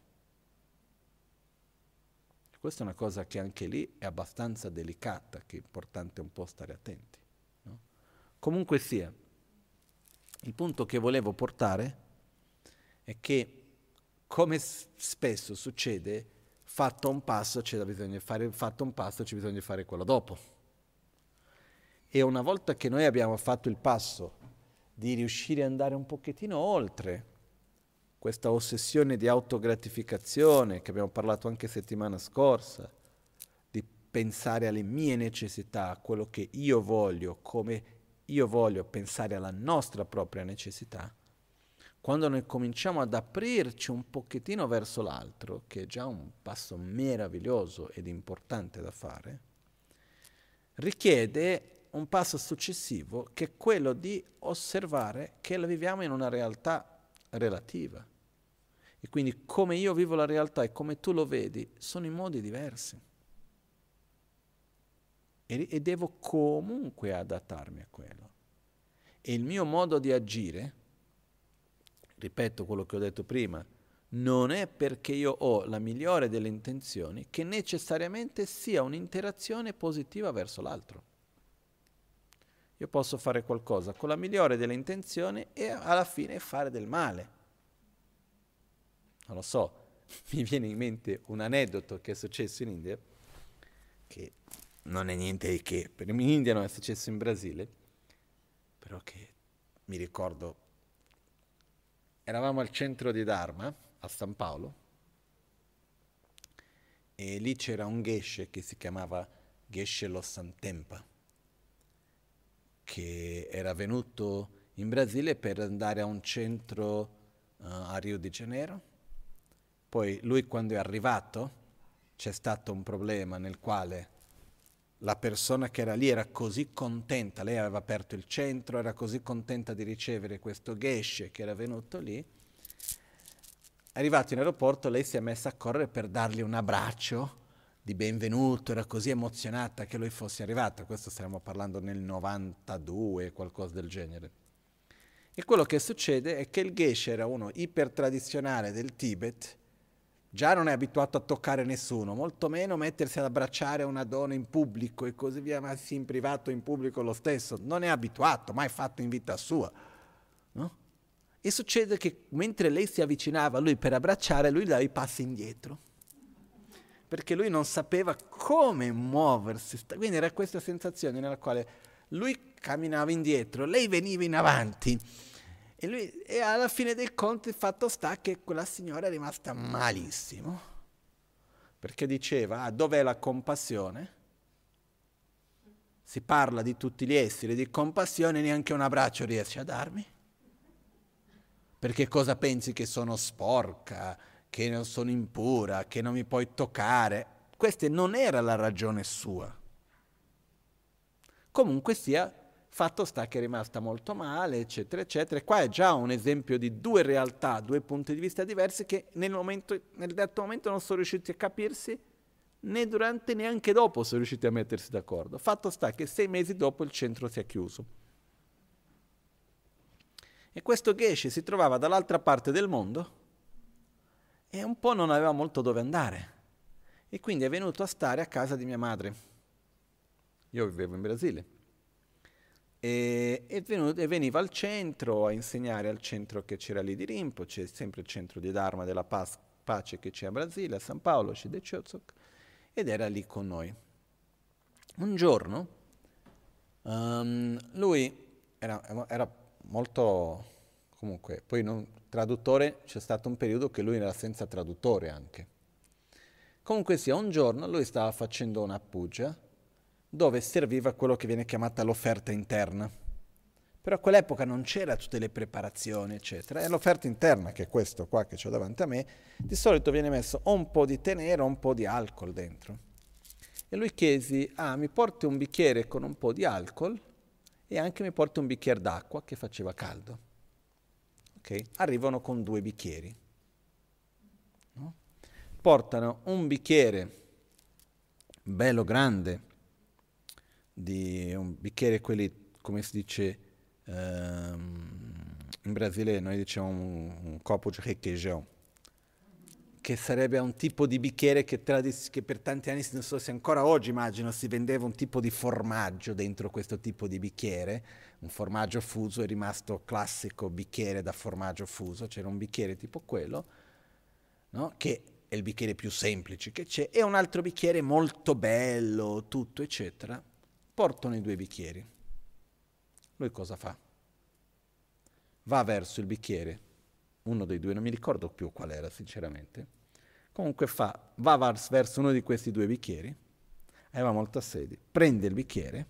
Questa è una cosa che anche lì è abbastanza delicata, che è importante un po' stare attenti. Comunque sia, Il punto che volevo portare è che, come spesso succede, fatto un passo c'è bisogno fare, fatto un passo c'è bisogno fare quello dopo. E una volta che noi abbiamo fatto il passo di riuscire ad andare un pochettino oltre questa ossessione di autogratificazione che abbiamo parlato anche settimana scorsa, di pensare alle mie necessità, a quello che io voglio, come io voglio pensare alla nostra propria necessità, quando noi cominciamo ad aprirci un pochettino verso l'altro, che è già un passo meraviglioso ed importante da fare, richiede un passo successivo che è quello di osservare che la viviamo in una realtà relativa. E quindi come io vivo la realtà e come tu lo vedi sono in modi diversi e, e devo comunque adattarmi a quello. E il mio modo di agire, ripeto quello che ho detto prima, non è perché io ho la migliore delle intenzioni che necessariamente sia un'interazione positiva verso l'altro. Io posso fare qualcosa con la migliore delle intenzioni e alla fine fare del male. Non lo so, mi viene in mente un aneddoto che è successo in India, che non è niente di che, per in India non è successo in Brasile, però che mi ricordo, eravamo al centro di Dharma, a San Paolo, e lì c'era un geshe che si chiamava Geshe Lo Santempa, che era venuto in Brasile per andare a un centro uh, a Rio de Janeiro. Poi lui quando è arrivato c'è stato un problema nel quale la persona che era lì era così contenta, lei aveva aperto il centro, era così contenta di ricevere questo geshe che era venuto lì. Arrivato in aeroporto, lei si è messa a correre per dargli un abbraccio di benvenuto, era così emozionata che lui fosse arrivato. Questo stiamo parlando nel 92, qualcosa del genere. E quello che succede è che il geshe era uno ipertradizionale del Tibet, Già non è abituato a toccare nessuno, molto meno mettersi ad abbracciare una donna in pubblico e così via, ma sì in privato in pubblico lo stesso. Non è abituato, mai fatto in vita sua. No? E succede che mentre lei si avvicinava a lui per abbracciare, lui dava i passi indietro. Perché lui non sapeva come muoversi. Quindi era questa sensazione nella quale lui camminava indietro, lei veniva in avanti e, lui, e alla fine dei conti il fatto sta che quella signora è rimasta malissimo, perché diceva, ah, dov'è la compassione? Si parla di tutti gli esseri, di compassione, neanche un abbraccio riesci a darmi? Perché cosa pensi che sono sporca, che non sono impura, che non mi puoi toccare? Questa non era la ragione sua. Comunque sia, Fatto sta che è rimasta molto male, eccetera, eccetera. E qua è già un esempio di due realtà, due punti di vista diversi che nel, momento, nel detto momento non sono riusciti a capirsi né durante né anche dopo sono riusciti a mettersi d'accordo. Fatto sta che sei mesi dopo il centro si è chiuso. E questo Geshe si trovava dall'altra parte del mondo e un po' non aveva molto dove andare. E quindi è venuto a stare a casa di mia madre. Io vivevo in Brasile. E, e, venuto, veniva al centro a insegnare al centro che c'era lì di Rimpo, c'è sempre il centro di Dharma della Paz, pace che c'è a Brasile, a San Paolo, Shide Chozok, ed era lì con noi. Un giorno um, lui era, era, molto, comunque, poi non, traduttore, c'è stato un periodo che lui era senza traduttore anche. Comunque sia, un giorno lui stava facendo una puja, dove serviva quello che viene chiamata l'offerta interna. Però a quell'epoca non c'era tutte le preparazioni, eccetera. E l'offerta interna, che è questo qua che ho davanti a me, di solito viene messo o un po' di tè nero o un po' di alcol dentro. E lui chiesi, ah, mi porti un bicchiere con un po' di alcol e anche mi porti un bicchiere d'acqua che faceva caldo. Ok? Arrivano con due bicchieri. No? Portano un bicchiere bello grande, di un bicchiere, quelli, come si dice ehm, in Brasile, noi diciamo un, un copo di requeijão, che sarebbe un tipo di bicchiere che, tradis- che, per tanti anni, non so se ancora oggi immagino, si vendeva un tipo di formaggio dentro questo tipo di bicchiere, un formaggio fuso, è rimasto classico bicchiere da formaggio fuso, c'era un bicchiere tipo quello, no? che è il bicchiere più semplice che c'è, e un altro bicchiere molto bello, tutto eccetera, portano i due bicchieri. Lui cosa fa? Va verso il bicchiere, uno dei due, non mi ricordo più qual era sinceramente, Comunque fa, va verso uno di questi due bicchieri, aveva molta sede, prende il bicchiere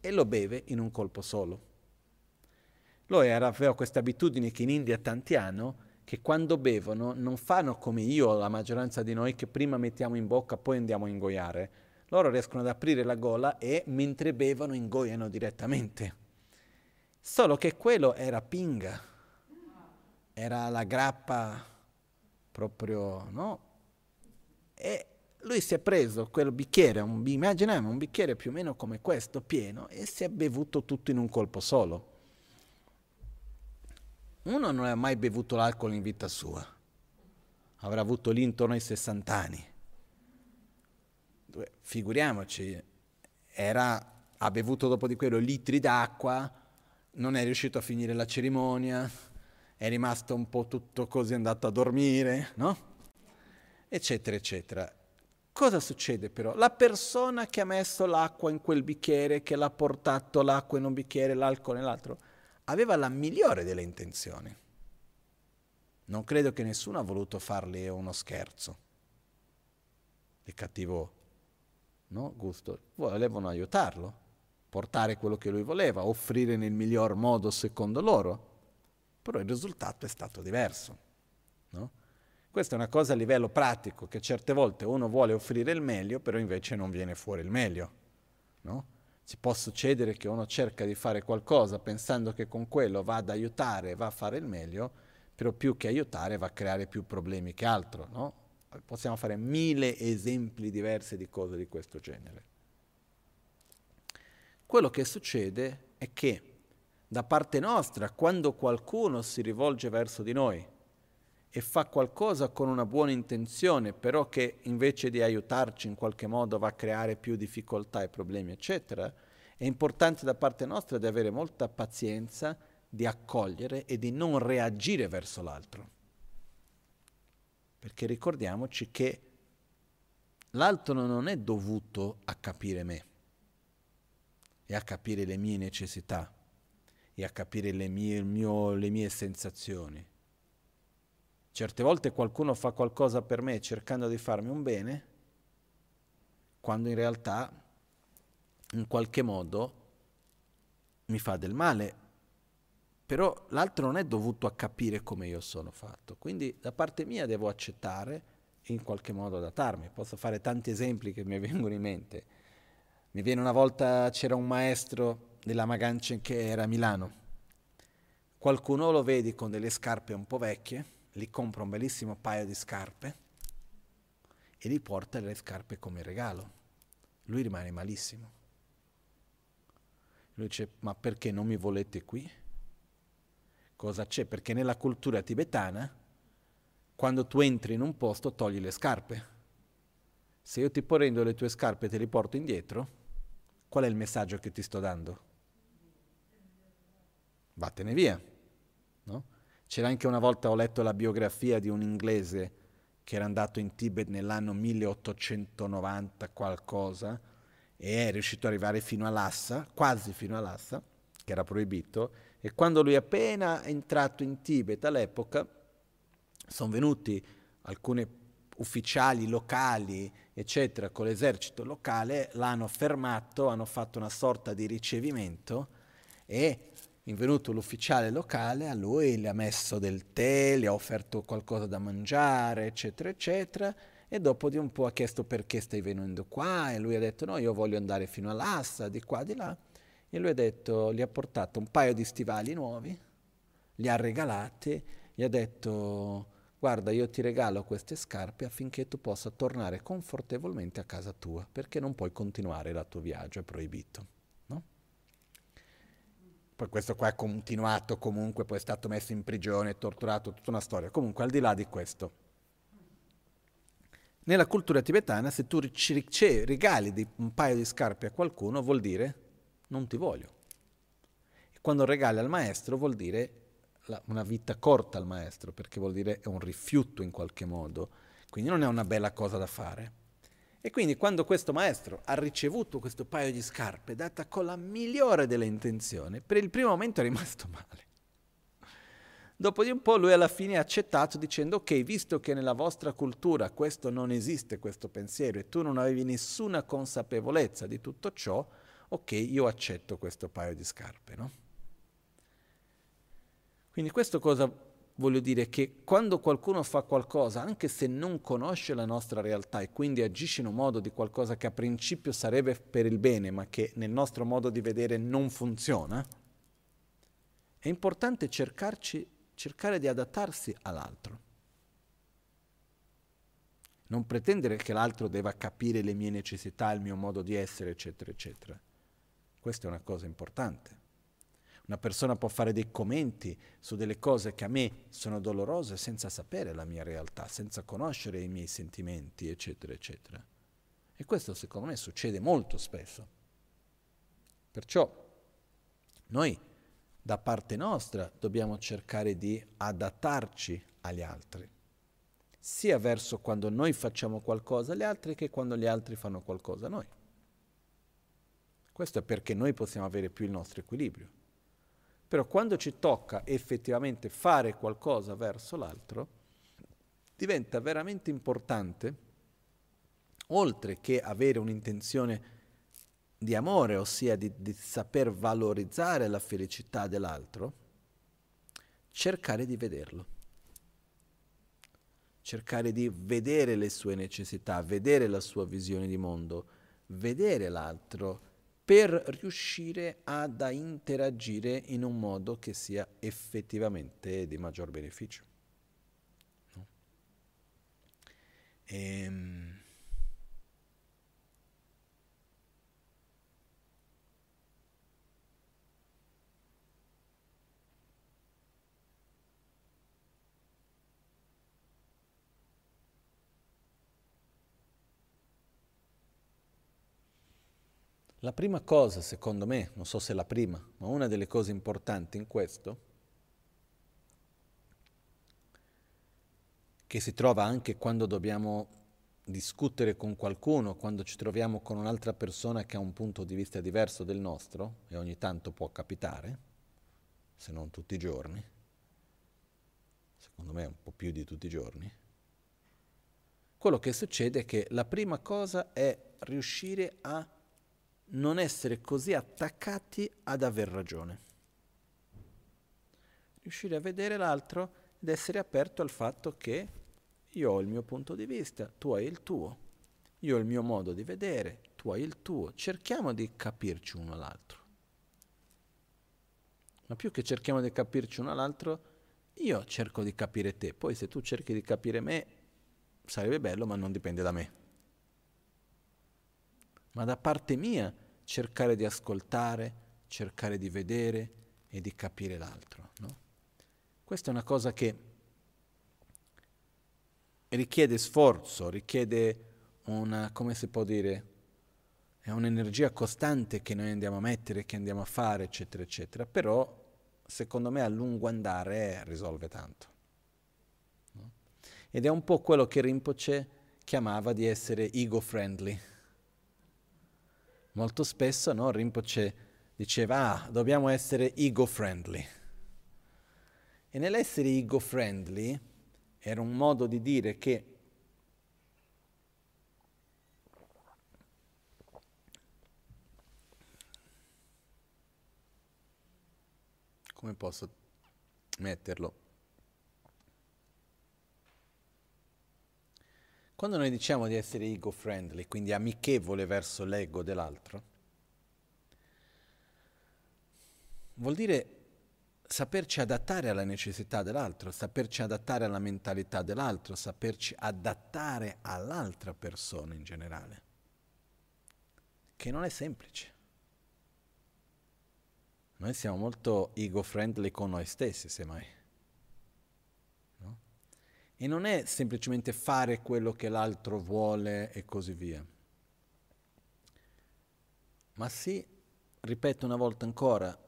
e lo beve in un colpo solo. Lui era, aveva questa abitudine che in India tanti hanno, che quando bevono non fanno come io, la maggioranza di noi, che prima mettiamo in bocca, poi andiamo a ingoiare. Loro riescono ad aprire la gola e mentre bevono ingoiano direttamente. Solo che quello era pinga, era la grappa proprio, no? E lui si è preso quel bicchiere, un, immaginiamo un bicchiere più o meno come questo, pieno, e si è bevuto tutto in un colpo solo. Uno non ha mai bevuto l'alcol in vita sua, avrà avuto lì intorno ai 60 anni. Figuriamoci, era, ha bevuto dopo di quello litri d'acqua, non è riuscito a finire la cerimonia, è rimasto un po' tutto così, è andato a dormire, no? Eccetera, eccetera. Cosa succede però? La persona che ha messo l'acqua in quel bicchiere, che l'ha portato l'acqua in un bicchiere, l'alcol nell'altro, aveva la migliore delle intenzioni. Non credo che nessuno ha voluto farle uno scherzo di cattivo no, gusto. Volevano aiutarlo, portare quello che lui voleva, offrire nel miglior modo secondo loro però il risultato è stato diverso. No? Questa è una cosa a livello pratico, che certe volte uno vuole offrire il meglio, però invece non viene fuori il meglio. No? Ci può succedere che uno cerca di fare qualcosa pensando che con quello va ad aiutare, va a fare il meglio, però più che aiutare va a creare più problemi che altro. No? Possiamo fare mille esempi diversi di cose di questo genere. Quello che succede è che da parte nostra quando qualcuno si rivolge verso di noi e fa qualcosa con una buona intenzione, però che invece di aiutarci in qualche modo va a creare più difficoltà e problemi, eccetera, è importante da parte nostra di avere molta pazienza, di accogliere e di non reagire verso l'altro. Perché ricordiamoci che l'altro non è dovuto a capire me e a capire le mie necessità e a capire le mie, mio, le mie sensazioni. Certe volte qualcuno fa qualcosa per me cercando di farmi un bene, quando in realtà in qualche modo mi fa del male, però l'altro non è dovuto a capire come io sono fatto, quindi da parte mia devo accettare e in qualche modo adattarmi. Posso fare tanti esempi che mi vengono in mente. Mi viene una volta, c'era un maestro della Magancia che era a Milano. Qualcuno lo vedi con delle scarpe un po' vecchie, gli compra un bellissimo paio di scarpe e gli porta le scarpe come regalo. Lui rimane malissimo. Lui dice, ma perché non mi volete qui? Cosa c'è? Perché nella cultura tibetana, quando tu entri in un posto, togli le scarpe. Se io ti prendo le tue scarpe e te le porto indietro, qual è il messaggio che ti sto dando? vattene via. No? C'era anche una volta, ho letto la biografia di un inglese che era andato in Tibet nell'anno 1890 qualcosa e è riuscito ad arrivare fino a Lhasa, quasi fino a Lhasa, che era proibito, e quando lui è appena entrato in Tibet all'epoca sono venuti alcuni ufficiali locali, eccetera, con l'esercito locale, l'hanno fermato, hanno fatto una sorta di ricevimento e venuto l'ufficiale locale, a lui le ha messo del tè, le ha offerto qualcosa da mangiare, eccetera, eccetera, e dopo di un po' ha chiesto perché stai venendo qua, e lui ha detto no, io voglio andare fino all'assa, di qua, di là, e lui ha detto, gli ha portato un paio di stivali nuovi, li ha regalati, gli ha detto, guarda, io ti regalo queste scarpe affinché tu possa tornare confortevolmente a casa tua, perché non puoi continuare il tuo viaggio, è proibito. Poi questo qua è continuato comunque, poi è stato messo in prigione, torturato, tutta una storia. Comunque al di là di questo, Nella cultura tibetana, se tu ci regali un paio di scarpe a qualcuno, vuol dire non ti voglio. E quando regali al maestro, vuol dire la, una vita corta al maestro, perché vuol dire è un rifiuto in qualche modo. Quindi non è una bella cosa da fare. E quindi quando questo maestro ha ricevuto questo paio di scarpe, data con la migliore delle intenzioni, per il primo momento è rimasto male. Dopo di un po' lui alla fine ha accettato dicendo ok, visto che nella vostra cultura questo non esiste, questo pensiero, e tu non avevi nessuna consapevolezza di tutto ciò, ok, io accetto questo paio di scarpe, no? Quindi questo cosa voglio dire? Che quando qualcuno fa qualcosa, anche se non conosce la nostra realtà e quindi agisce in un modo di qualcosa che a principio sarebbe per il bene, ma che nel nostro modo di vedere non funziona, è importante cercarci cercare di adattarsi all'altro. Non pretendere che l'altro debba capire le mie necessità, il mio modo di essere, eccetera, eccetera. Questa è una cosa importante. Una persona può fare dei commenti su delle cose che a me sono dolorose senza sapere la mia realtà, senza conoscere i miei sentimenti, eccetera, eccetera. E questo secondo me succede molto spesso. Perciò noi da parte nostra dobbiamo cercare di adattarci agli altri, sia verso quando noi facciamo qualcosa agli altri che quando gli altri fanno qualcosa a noi. Questo è perché noi possiamo avere più il nostro equilibrio. Però quando ci tocca effettivamente fare qualcosa verso l'altro, diventa veramente importante, oltre che avere un'intenzione di amore, ossia di, di saper valorizzare la felicità dell'altro, cercare di vederlo cercare di vedere le sue necessità, vedere la sua visione di mondo, vedere l'altro per riuscire ad interagire in un modo che sia effettivamente di maggior beneficio. No? Ehm La prima cosa, secondo me, non so se la prima, ma una delle cose importanti in questo, che si trova anche quando dobbiamo discutere con qualcuno, quando ci troviamo con un'altra persona che ha un punto di vista diverso del nostro, e ogni tanto può capitare, se non tutti i giorni, secondo me un po' più di tutti i giorni, quello che succede è che la prima cosa è riuscire a non essere così attaccati ad aver ragione. Riuscire a vedere l'altro ed essere aperto al fatto che io ho il mio punto di vista, tu hai il tuo, io ho il mio modo di vedere, tu hai il tuo. Cerchiamo di capirci uno all'altro. Ma più che cerchiamo di capirci uno all'altro, io cerco di capire te, poi se tu cerchi di capire me, sarebbe bello, ma non dipende da me ma da parte mia cercare di ascoltare, cercare di vedere e di capire l'altro. No? Questa è una cosa che richiede sforzo, richiede una, come si può dire, è un'energia costante che noi andiamo a mettere, che andiamo a fare, eccetera, eccetera, però secondo me a lungo andare risolve tanto. No? Ed è un po' quello che Rinpoche chiamava di essere ego-friendly Molto spesso no, Rinpoche diceva, ah, dobbiamo essere ego-friendly. E nell'essere ego-friendly era un modo di dire che come posso metterlo? Quando noi diciamo di essere ego friendly, quindi amichevole verso l'ego dell'altro, vuol dire saperci adattare alla necessità dell'altro, saperci adattare alla mentalità dell'altro, saperci adattare all'altra persona in generale, che non è semplice. Noi siamo molto ego friendly con noi stessi, semmai. E non è semplicemente fare quello che l'altro vuole e così via, ma sì, ripeto una volta ancora,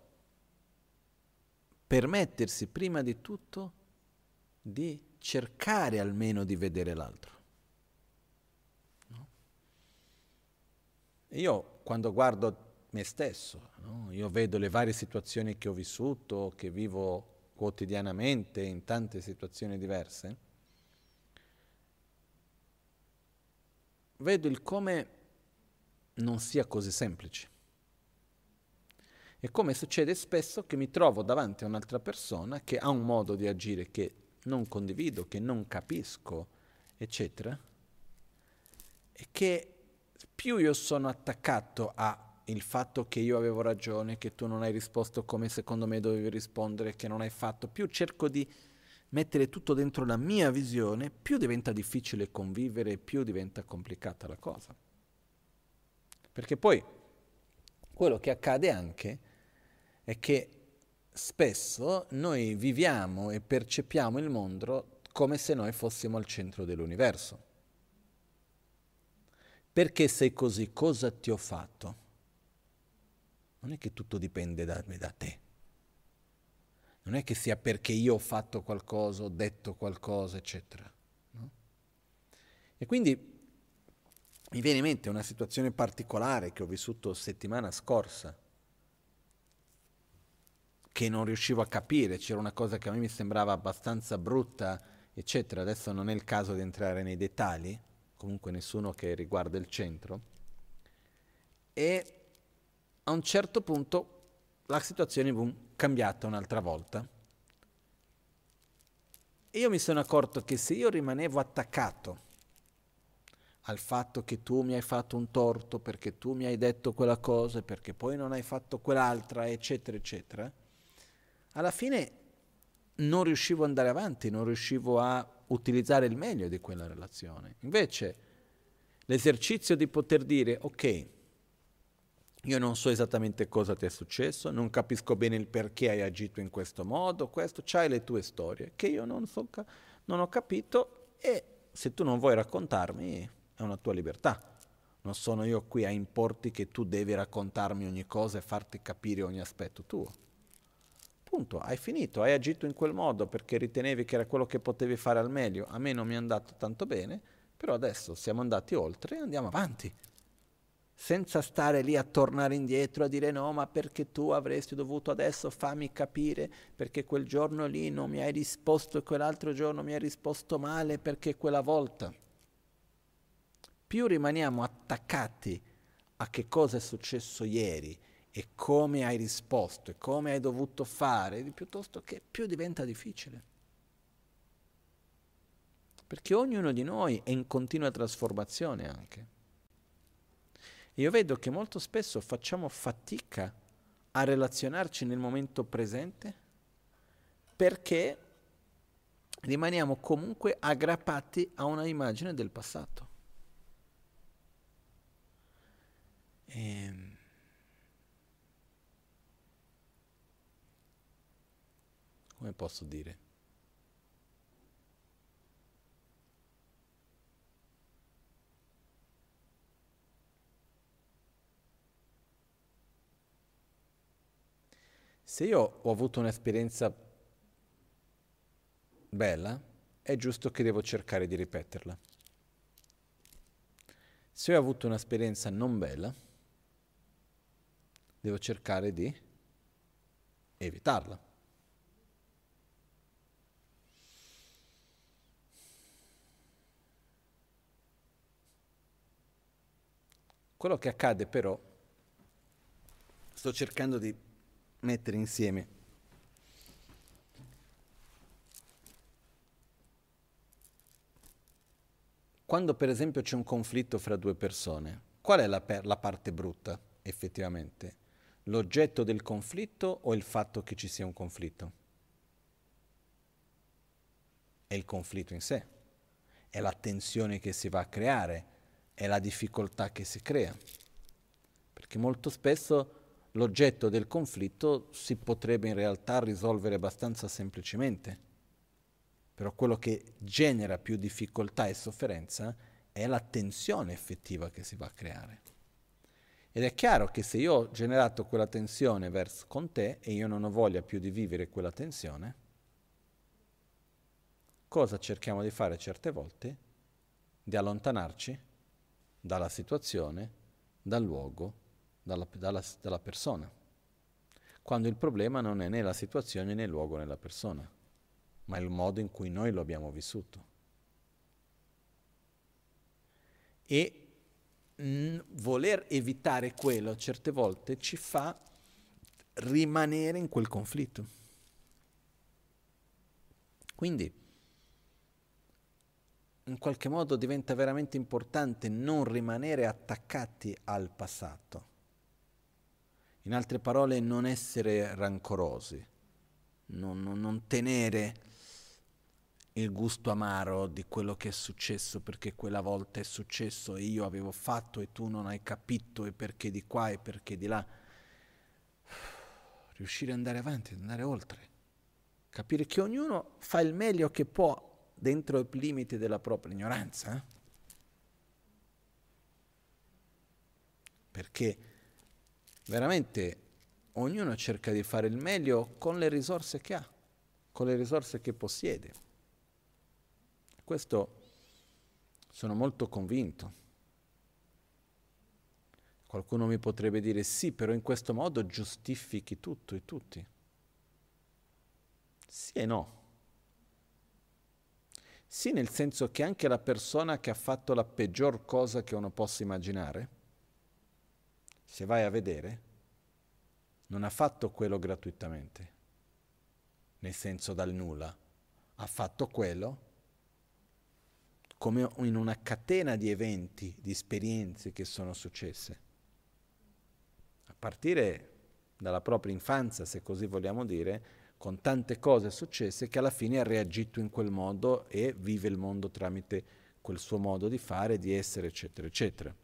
permettersi prima di tutto di cercare almeno di vedere l'altro. No? Io quando guardo me stesso, no? io vedo le varie situazioni che ho vissuto, che vivo quotidianamente in tante situazioni diverse, vedo il come non sia così semplice. E come succede spesso che mi trovo davanti a un'altra persona che ha un modo di agire che non condivido, che non capisco, eccetera, e che più io sono attaccato al fatto che io avevo ragione, che tu non hai risposto come secondo me dovevi rispondere, che non hai fatto, più cerco di mettere tutto dentro la mia visione, più diventa difficile convivere, più diventa complicata la cosa. Perché poi quello che accade anche è che spesso noi viviamo e percepiamo il mondo come se noi fossimo al centro dell'universo. Perché sei così? Cosa ti ho fatto? Non è che tutto dipende da, da te. Non è che sia perché io ho fatto qualcosa, ho detto qualcosa, eccetera. No? E quindi mi viene in mente una situazione particolare che ho vissuto settimana scorsa, che non riuscivo a capire, c'era una cosa che a me mi sembrava abbastanza brutta, eccetera. Adesso non è il caso di entrare nei dettagli, comunque nessuno che riguarda il centro. E a un certo punto la situazione è cambiata un'altra volta. E io mi sono accorto che se io rimanevo attaccato al fatto che tu mi hai fatto un torto perché tu mi hai detto quella cosa perché poi non hai fatto quell'altra, eccetera, eccetera, alla fine non riuscivo ad andare avanti, non riuscivo a utilizzare il meglio di quella relazione. Invece l'esercizio di poter dire, ok, io non so esattamente cosa ti è successo, non capisco bene il perché hai agito in questo modo, questo, c'hai le tue storie che io non, so, non ho capito e se tu non vuoi raccontarmi è una tua libertà. Non sono io qui a importi che tu devi raccontarmi ogni cosa e farti capire ogni aspetto tuo. Punto, hai finito, hai agito in quel modo perché ritenevi che era quello che potevi fare al meglio. A me non mi è andato tanto bene, però adesso siamo andati oltre e andiamo avanti. Senza stare lì a tornare indietro a dire no, ma perché tu avresti dovuto adesso fammi capire perché quel giorno lì non mi hai risposto e quell'altro giorno mi hai risposto male perché quella volta più rimaniamo attaccati a che cosa è successo ieri e come hai risposto e come hai dovuto fare, piuttosto che più diventa difficile. Perché ognuno di noi è in continua trasformazione anche. Io vedo che molto spesso facciamo fatica a relazionarci nel momento presente perché rimaniamo comunque aggrappati a una immagine del passato. E... Ehm, come posso dire? Se io ho avuto un'esperienza bella, è giusto che devo cercare di ripeterla. Se ho avuto un'esperienza non bella, devo cercare di evitarla. Quello che accade però, sto cercando di mettere insieme quando per esempio c'è un conflitto fra due persone, qual è la, per- la parte brutta effettivamente? l'oggetto del conflitto o il fatto che ci sia un conflitto? È il conflitto in sé, è la tensione che si va a creare, è la difficoltà che si crea. Perché molto spesso l'oggetto del conflitto si potrebbe in realtà risolvere abbastanza semplicemente. Però quello che genera più difficoltà e sofferenza è la tensione effettiva che si va a creare. Ed è chiaro che se io ho generato quella tensione verso con te e io non ho voglia più di vivere quella tensione, cosa cerchiamo di fare certe volte? Di allontanarci dalla situazione, dal luogo, dalla, dalla, dalla persona. Quando il problema non è né la situazione né il luogo né la persona, ma il modo in cui noi lo abbiamo vissuto. E mh, voler evitare quello certe volte ci fa rimanere in quel conflitto. Quindi, in qualche modo diventa veramente importante non rimanere attaccati al passato. In altre parole, non essere rancorosi, non, non, non tenere il gusto amaro di quello che è successo perché quella volta è successo e io avevo fatto e tu non hai capito e perché di qua e perché di là. Riuscire ad andare avanti, ad andare oltre. Capire che ognuno fa il meglio che può dentro i limiti della propria ignoranza. Eh? Perché veramente ognuno cerca di fare il meglio con le risorse che ha, con le risorse che possiede. Questo sono molto convinto. Qualcuno mi potrebbe dire sì, però in questo modo giustifichi tutto e tutti. Sì e no. Sì nel senso che anche la persona che ha fatto la peggior cosa che uno possa immaginare, se vai a vedere, non ha fatto quello gratuitamente, nel senso dal nulla, ha fatto quello come in una catena di eventi, di esperienze che sono successe. A partire dalla propria infanzia, se così vogliamo dire, con tante cose successe che alla fine ha reagito in quel modo e vive il mondo tramite quel suo modo di fare, di essere, eccetera, eccetera.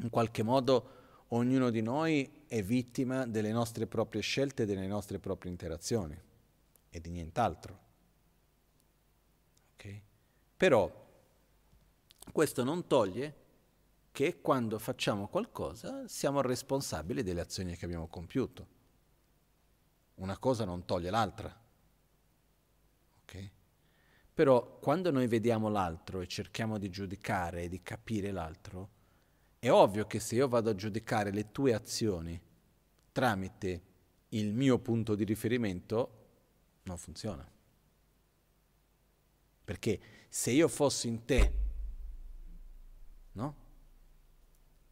In qualche modo ognuno di noi è vittima delle nostre proprie scelte delle nostre proprie interazioni e di nient'altro. Okay? Però questo non toglie che quando facciamo qualcosa siamo responsabili delle azioni che abbiamo compiuto. Una cosa non toglie l'altra. Okay? Però quando noi vediamo l'altro e cerchiamo di giudicare e di capire l'altro, è ovvio che se io vado a giudicare le tue azioni tramite il mio punto di riferimento, non funziona. Perché se io fossi in te, no?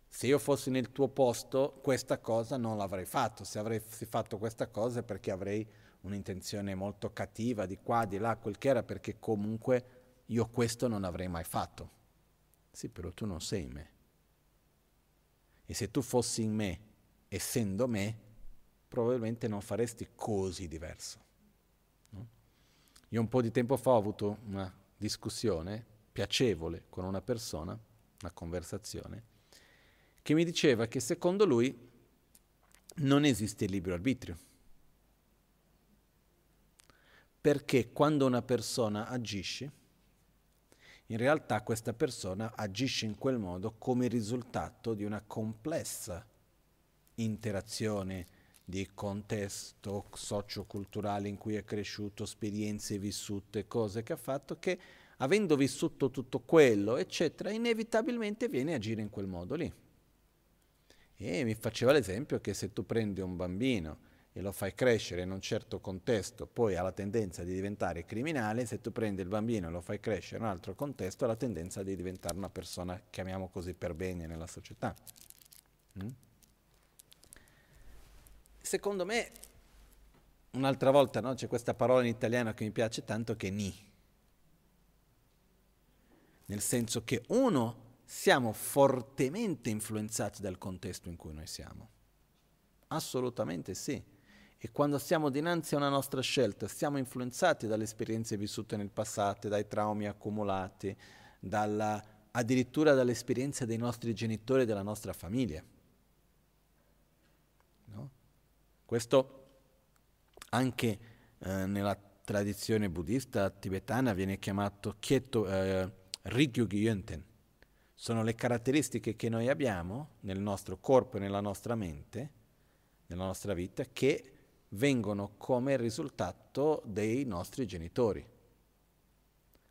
Se io fossi nel tuo posto, questa cosa non l'avrei fatto. Se avessi fatto questa cosa è perché avrei un'intenzione molto cattiva di qua, di là, quel che era, perché comunque io questo non avrei mai fatto. Sì, però tu non sei me. E se tu fossi in me, essendo me, probabilmente non faresti così diverso. No? Io un po' di tempo fa ho avuto una discussione piacevole con una persona, una conversazione, che mi diceva che secondo lui non esiste il libero arbitrio. Perché quando una persona agisce, in realtà questa persona agisce in quel modo come risultato di una complessa interazione di contesto socioculturale in cui è cresciuto, esperienze vissute, cose che ha fatto, che avendo vissuto tutto quello, eccetera, inevitabilmente viene a agire in quel modo lì. E mi faceva l'esempio che se tu prendi un bambino e lo fai crescere in un certo contesto, poi ha la tendenza di diventare criminale, se tu prendi il bambino e lo fai crescere in un altro contesto, ha la tendenza di diventare una persona, chiamiamo così, per bene nella società. Mm? secondo me, un'altra volta no, c'è questa parola in italiano che mi piace tanto che è ni. Nel senso che uno, siamo fortemente influenzati dal contesto in cui noi siamo. Assolutamente sì. E quando siamo dinanzi a una nostra scelta, siamo influenzati dalle esperienze vissute nel passato, dai traumi accumulati, dalla, addirittura dalle esperienze dei nostri genitori e della nostra famiglia. Questo anche eh, nella tradizione buddista tibetana viene chiamato Kyeto, eh, Rigyu Gyenten. Sono le caratteristiche che noi abbiamo nel nostro corpo e nella nostra mente, nella nostra vita, che vengono come risultato dei nostri genitori.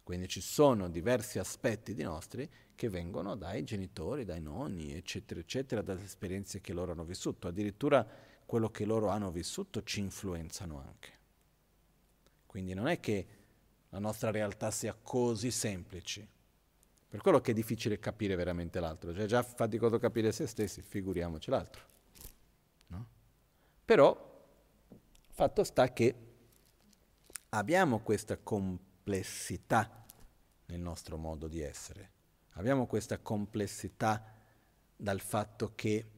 Quindi ci sono diversi aspetti di nostri che vengono dai genitori, dai nonni, eccetera, eccetera, dalle esperienze che loro hanno vissuto. Addirittura quello che loro hanno vissuto ci influenzano anche. Quindi non è che la nostra realtà sia così semplice. Per quello che è difficile capire veramente l'altro. Cioè già faticoso capire se stessi, figuriamoci l'altro. No? Però, fatto sta che abbiamo questa complessità nel nostro modo di essere. Abbiamo questa complessità dal fatto che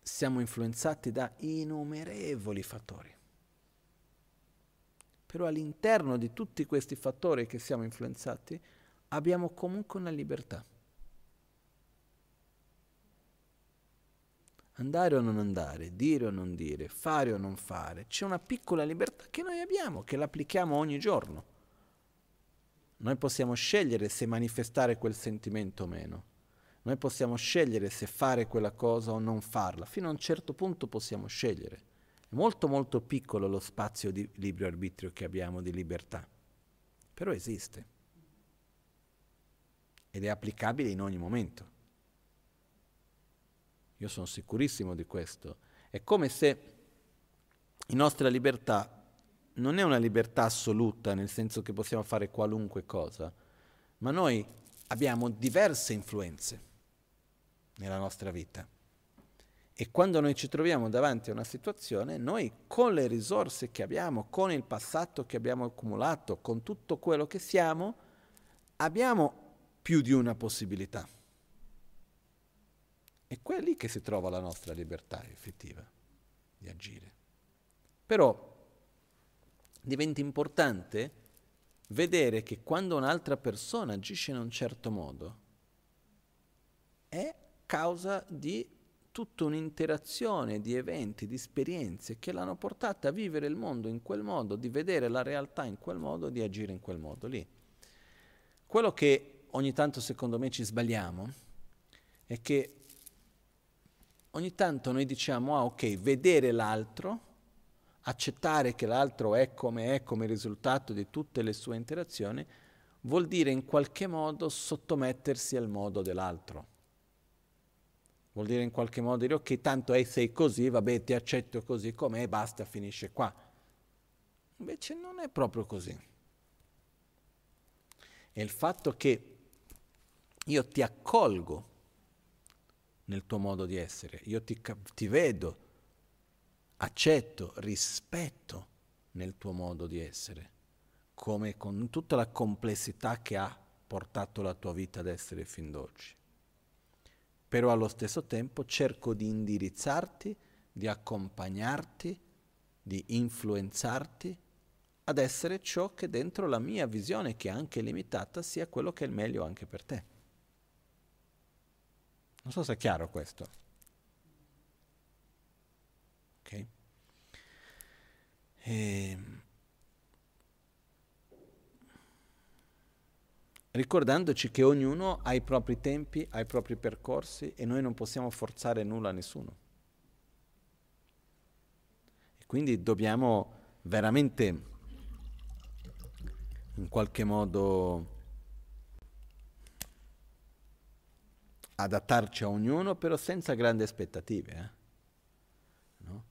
siamo influenzati da innumerevoli fattori. Però all'interno di tutti questi fattori che siamo influenzati abbiamo comunque una libertà. Andare o non andare, dire o non dire, fare o non fare, c'è una piccola libertà che noi abbiamo, che l'applichiamo ogni giorno. Noi possiamo scegliere se manifestare quel sentimento o meno. Noi possiamo scegliere se fare quella cosa o non farla. Fino a un certo punto possiamo scegliere. È molto molto piccolo lo spazio di libero arbitrio che abbiamo di libertà, però esiste ed è applicabile in ogni momento. Io sono sicurissimo di questo. È come se la nostra libertà non è una libertà assoluta, nel senso che possiamo fare qualunque cosa, ma noi abbiamo diverse influenze nella nostra vita. E quando noi ci troviamo davanti a una situazione, noi con le risorse che abbiamo, con il passato che abbiamo accumulato, con tutto quello che siamo, abbiamo più di una possibilità. E è lì che si trova la nostra libertà effettiva di agire. Però diventa importante vedere che quando un'altra persona agisce in un certo modo, è causa di tutta un'interazione di eventi, di esperienze che l'hanno portata a vivere il mondo in quel modo, di vedere la realtà in quel modo, di agire in quel modo lì. Quello che ogni tanto secondo me ci sbagliamo è che ogni tanto noi diciamo, ah ok, vedere l'altro, accettare che l'altro è come è come risultato di tutte le sue interazioni, vuol dire in qualche modo sottomettersi al modo dell'altro. Vuol dire in qualche modo dire ok, tanto è, sei così, vabbè, ti accetto così com'è, basta, finisce qua. Invece non è proprio così. È il fatto che io ti accolgo nel tuo modo di essere, io ti, ti vedo, accetto, rispetto nel tuo modo di essere, come con tutta la complessità che ha portato la tua vita ad essere fin d'oggi però allo stesso tempo cerco di indirizzarti, di accompagnarti, di influenzarti ad essere ciò che dentro la mia visione, che è anche limitata, sia quello che è il meglio anche per te. Non so se è chiaro questo. Ok? E, ehm, ricordandoci che ognuno ha i propri tempi, ha i propri percorsi e noi non possiamo forzare nulla a nessuno. E quindi dobbiamo veramente in qualche modo adattarci a ognuno, però senza grandi aspettative. Eh? No?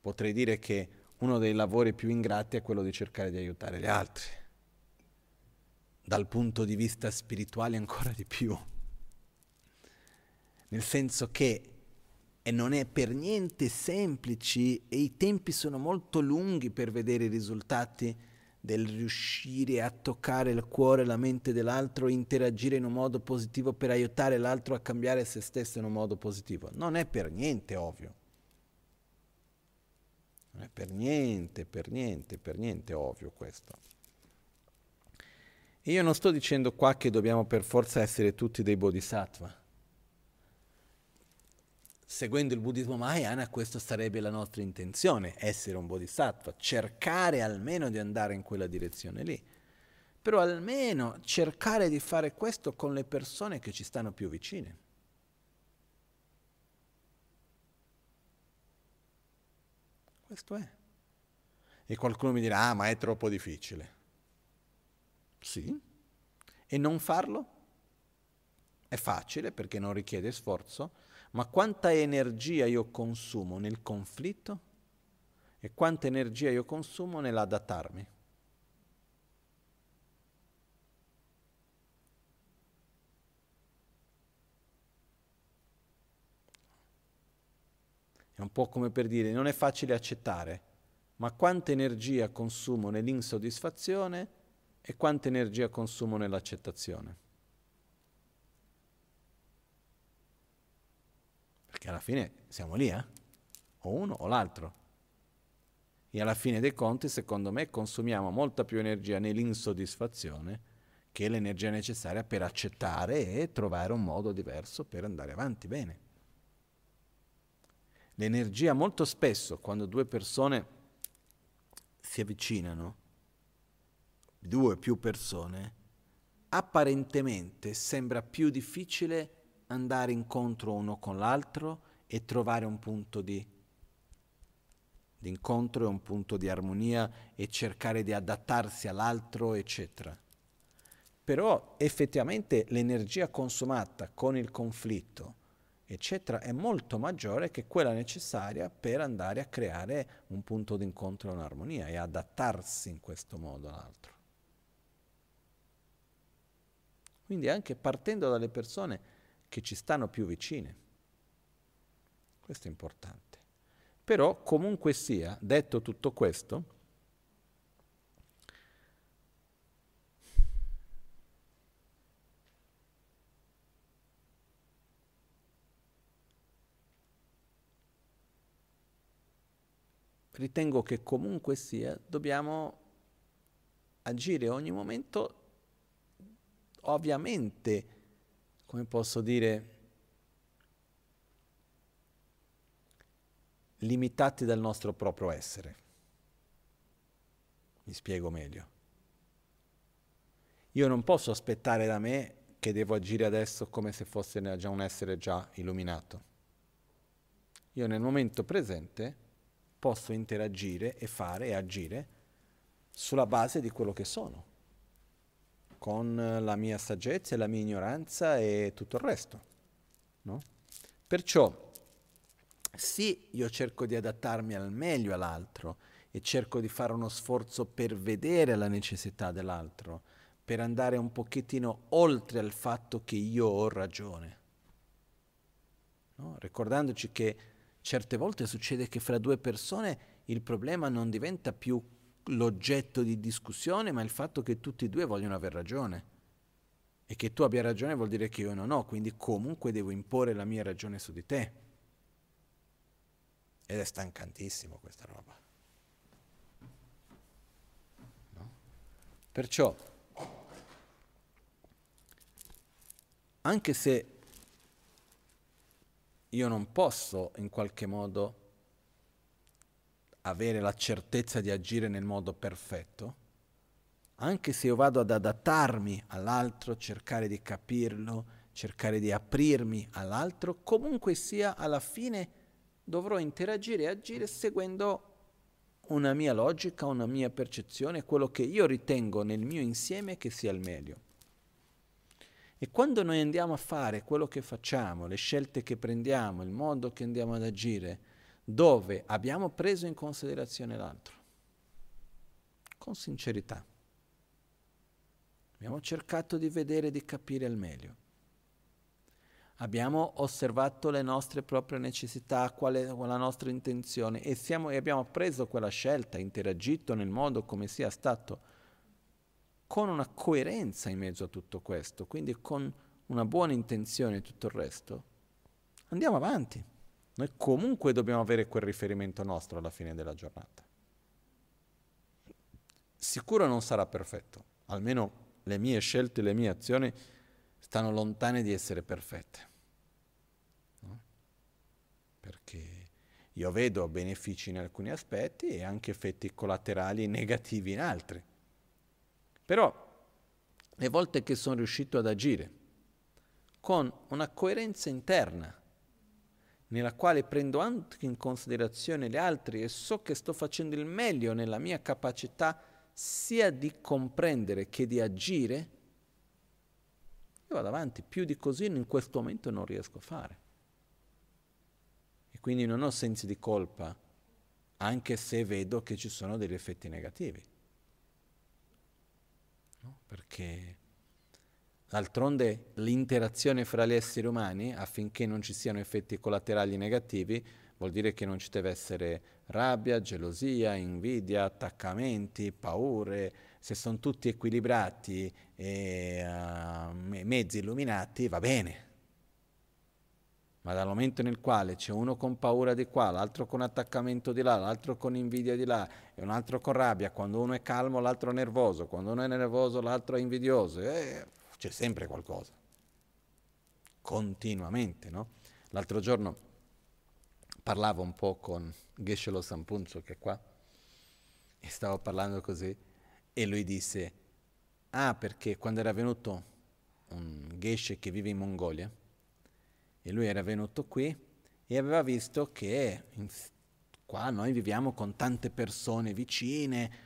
Potrei dire che uno dei lavori più ingrati è quello di cercare di aiutare gli altri dal punto di vista spirituale ancora di più. Nel senso che e non è per niente semplice e i tempi sono molto lunghi per vedere i risultati del riuscire a toccare il cuore e la mente dell'altro, interagire in un modo positivo per aiutare l'altro a cambiare se stesso in un modo positivo. Non è per niente ovvio. Non è per niente, per niente, per niente ovvio questo. Io non sto dicendo qua che dobbiamo per forza essere tutti dei bodhisattva. Seguendo il buddismo Mahayana, questa sarebbe la nostra intenzione, essere un bodhisattva, cercare almeno di andare in quella direzione lì. Però almeno cercare di fare questo con le persone che ci stanno più vicine. Questo è. E qualcuno mi dirà, ah, ma è troppo difficile. Sì. E non farlo? È facile perché non richiede sforzo, ma quanta energia io consumo nel conflitto e quanta energia io consumo nell'adattarmi. È un po' come per dire, non è facile accettare, ma quanta energia consumo nell'insoddisfazione e quanta energia consumo nell'accettazione. Perché alla fine siamo lì, eh? O uno o l'altro. E alla fine dei conti, secondo me, consumiamo molta più energia nell'insoddisfazione che l'energia necessaria per accettare e trovare un modo diverso per andare avanti bene. L'energia molto spesso, quando due persone si avvicinano, due o più persone, apparentemente sembra più difficile andare incontro uno con l'altro e trovare un punto di, di incontro e un punto di armonia e cercare di adattarsi all'altro, eccetera. Però effettivamente l'energia consumata con il conflitto, eccetera, è molto maggiore che quella necessaria per andare a creare un punto d'incontro e un'armonia e adattarsi in questo modo all'altro. Quindi anche partendo dalle persone che ci stanno più vicine. Questo è importante. Però comunque sia, detto tutto questo, ritengo che comunque sia dobbiamo agire ogni momento, ovviamente, come posso dire, limitati dal nostro proprio essere. Mi spiego meglio. Io non posso aspettare da me che devo agire adesso come se fosse già un essere già illuminato. Io nel momento presente posso interagire e fare e agire sulla base di quello che sono, con la mia saggezza e la mia ignoranza e tutto il resto. No? Perciò, sì, io cerco di adattarmi al meglio all'altro e cerco di fare uno sforzo per vedere la necessità dell'altro, per andare un pochettino oltre al fatto che io ho ragione. No? Ricordandoci che certe volte succede che fra due persone il problema non diventa più l'oggetto di discussione, ma il fatto che tutti e due vogliono aver ragione. E che tu abbia ragione vuol dire che io non ho, quindi comunque devo imporre la mia ragione su di te. Ed è stancantissimo questa roba. No? Perciò, anche se io non posso in qualche modo avere la certezza di agire nel modo perfetto, anche se io vado ad adattarmi all'altro, cercare di capirlo, cercare di aprirmi all'altro, comunque sia alla fine dovrò interagire e agire seguendo una mia logica, una mia percezione, quello che io ritengo nel mio insieme che sia il meglio. E quando noi andiamo a fare quello che facciamo, le scelte che prendiamo, il modo che andiamo ad agire, dove abbiamo preso in considerazione l'altro, con sincerità, abbiamo cercato di vedere e di capire al meglio, abbiamo osservato le nostre proprie necessità, qual è la nostra intenzione e, siamo, e abbiamo preso quella scelta, interagito nel modo come sia stato con una coerenza in mezzo a tutto questo, quindi con una buona intenzione e tutto il resto, andiamo avanti. Noi comunque dobbiamo avere quel riferimento nostro alla fine della giornata. Sicuro non sarà perfetto, almeno le mie scelte, le mie azioni stanno lontane di essere perfette. No? Io vedo benefici in alcuni aspetti e anche effetti collaterali negativi in altri. Però le volte che sono riuscito ad agire con una coerenza interna, nella quale prendo anche in considerazione gli altri e so che sto facendo il meglio nella mia capacità sia di comprendere che di agire, io vado avanti, più di così in questo momento non riesco a fare. E quindi non ho sensi di colpa, anche se vedo che ci sono degli effetti negativi. No? Perché D'altronde l'interazione fra gli esseri umani, affinché non ci siano effetti collaterali negativi, vuol dire che non ci deve essere rabbia, gelosia, invidia, attaccamenti, paure. Se sono tutti equilibrati e uh, mezzi illuminati, va bene. Ma dal momento nel quale c'è uno con paura di qua, l'altro con attaccamento di là, l'altro con invidia di là e un altro con rabbia, quando uno è calmo l'altro è nervoso, quando uno è nervoso l'altro è invidioso, eh, c'è sempre qualcosa, continuamente, no? L'altro giorno parlavo un po' con Geshe-lo Sampunzo che è qua e stavo parlando così e lui disse ah perché quando era venuto un Geshe che vive in Mongolia e lui era venuto qui e aveva visto che in, qua noi viviamo con tante persone vicine,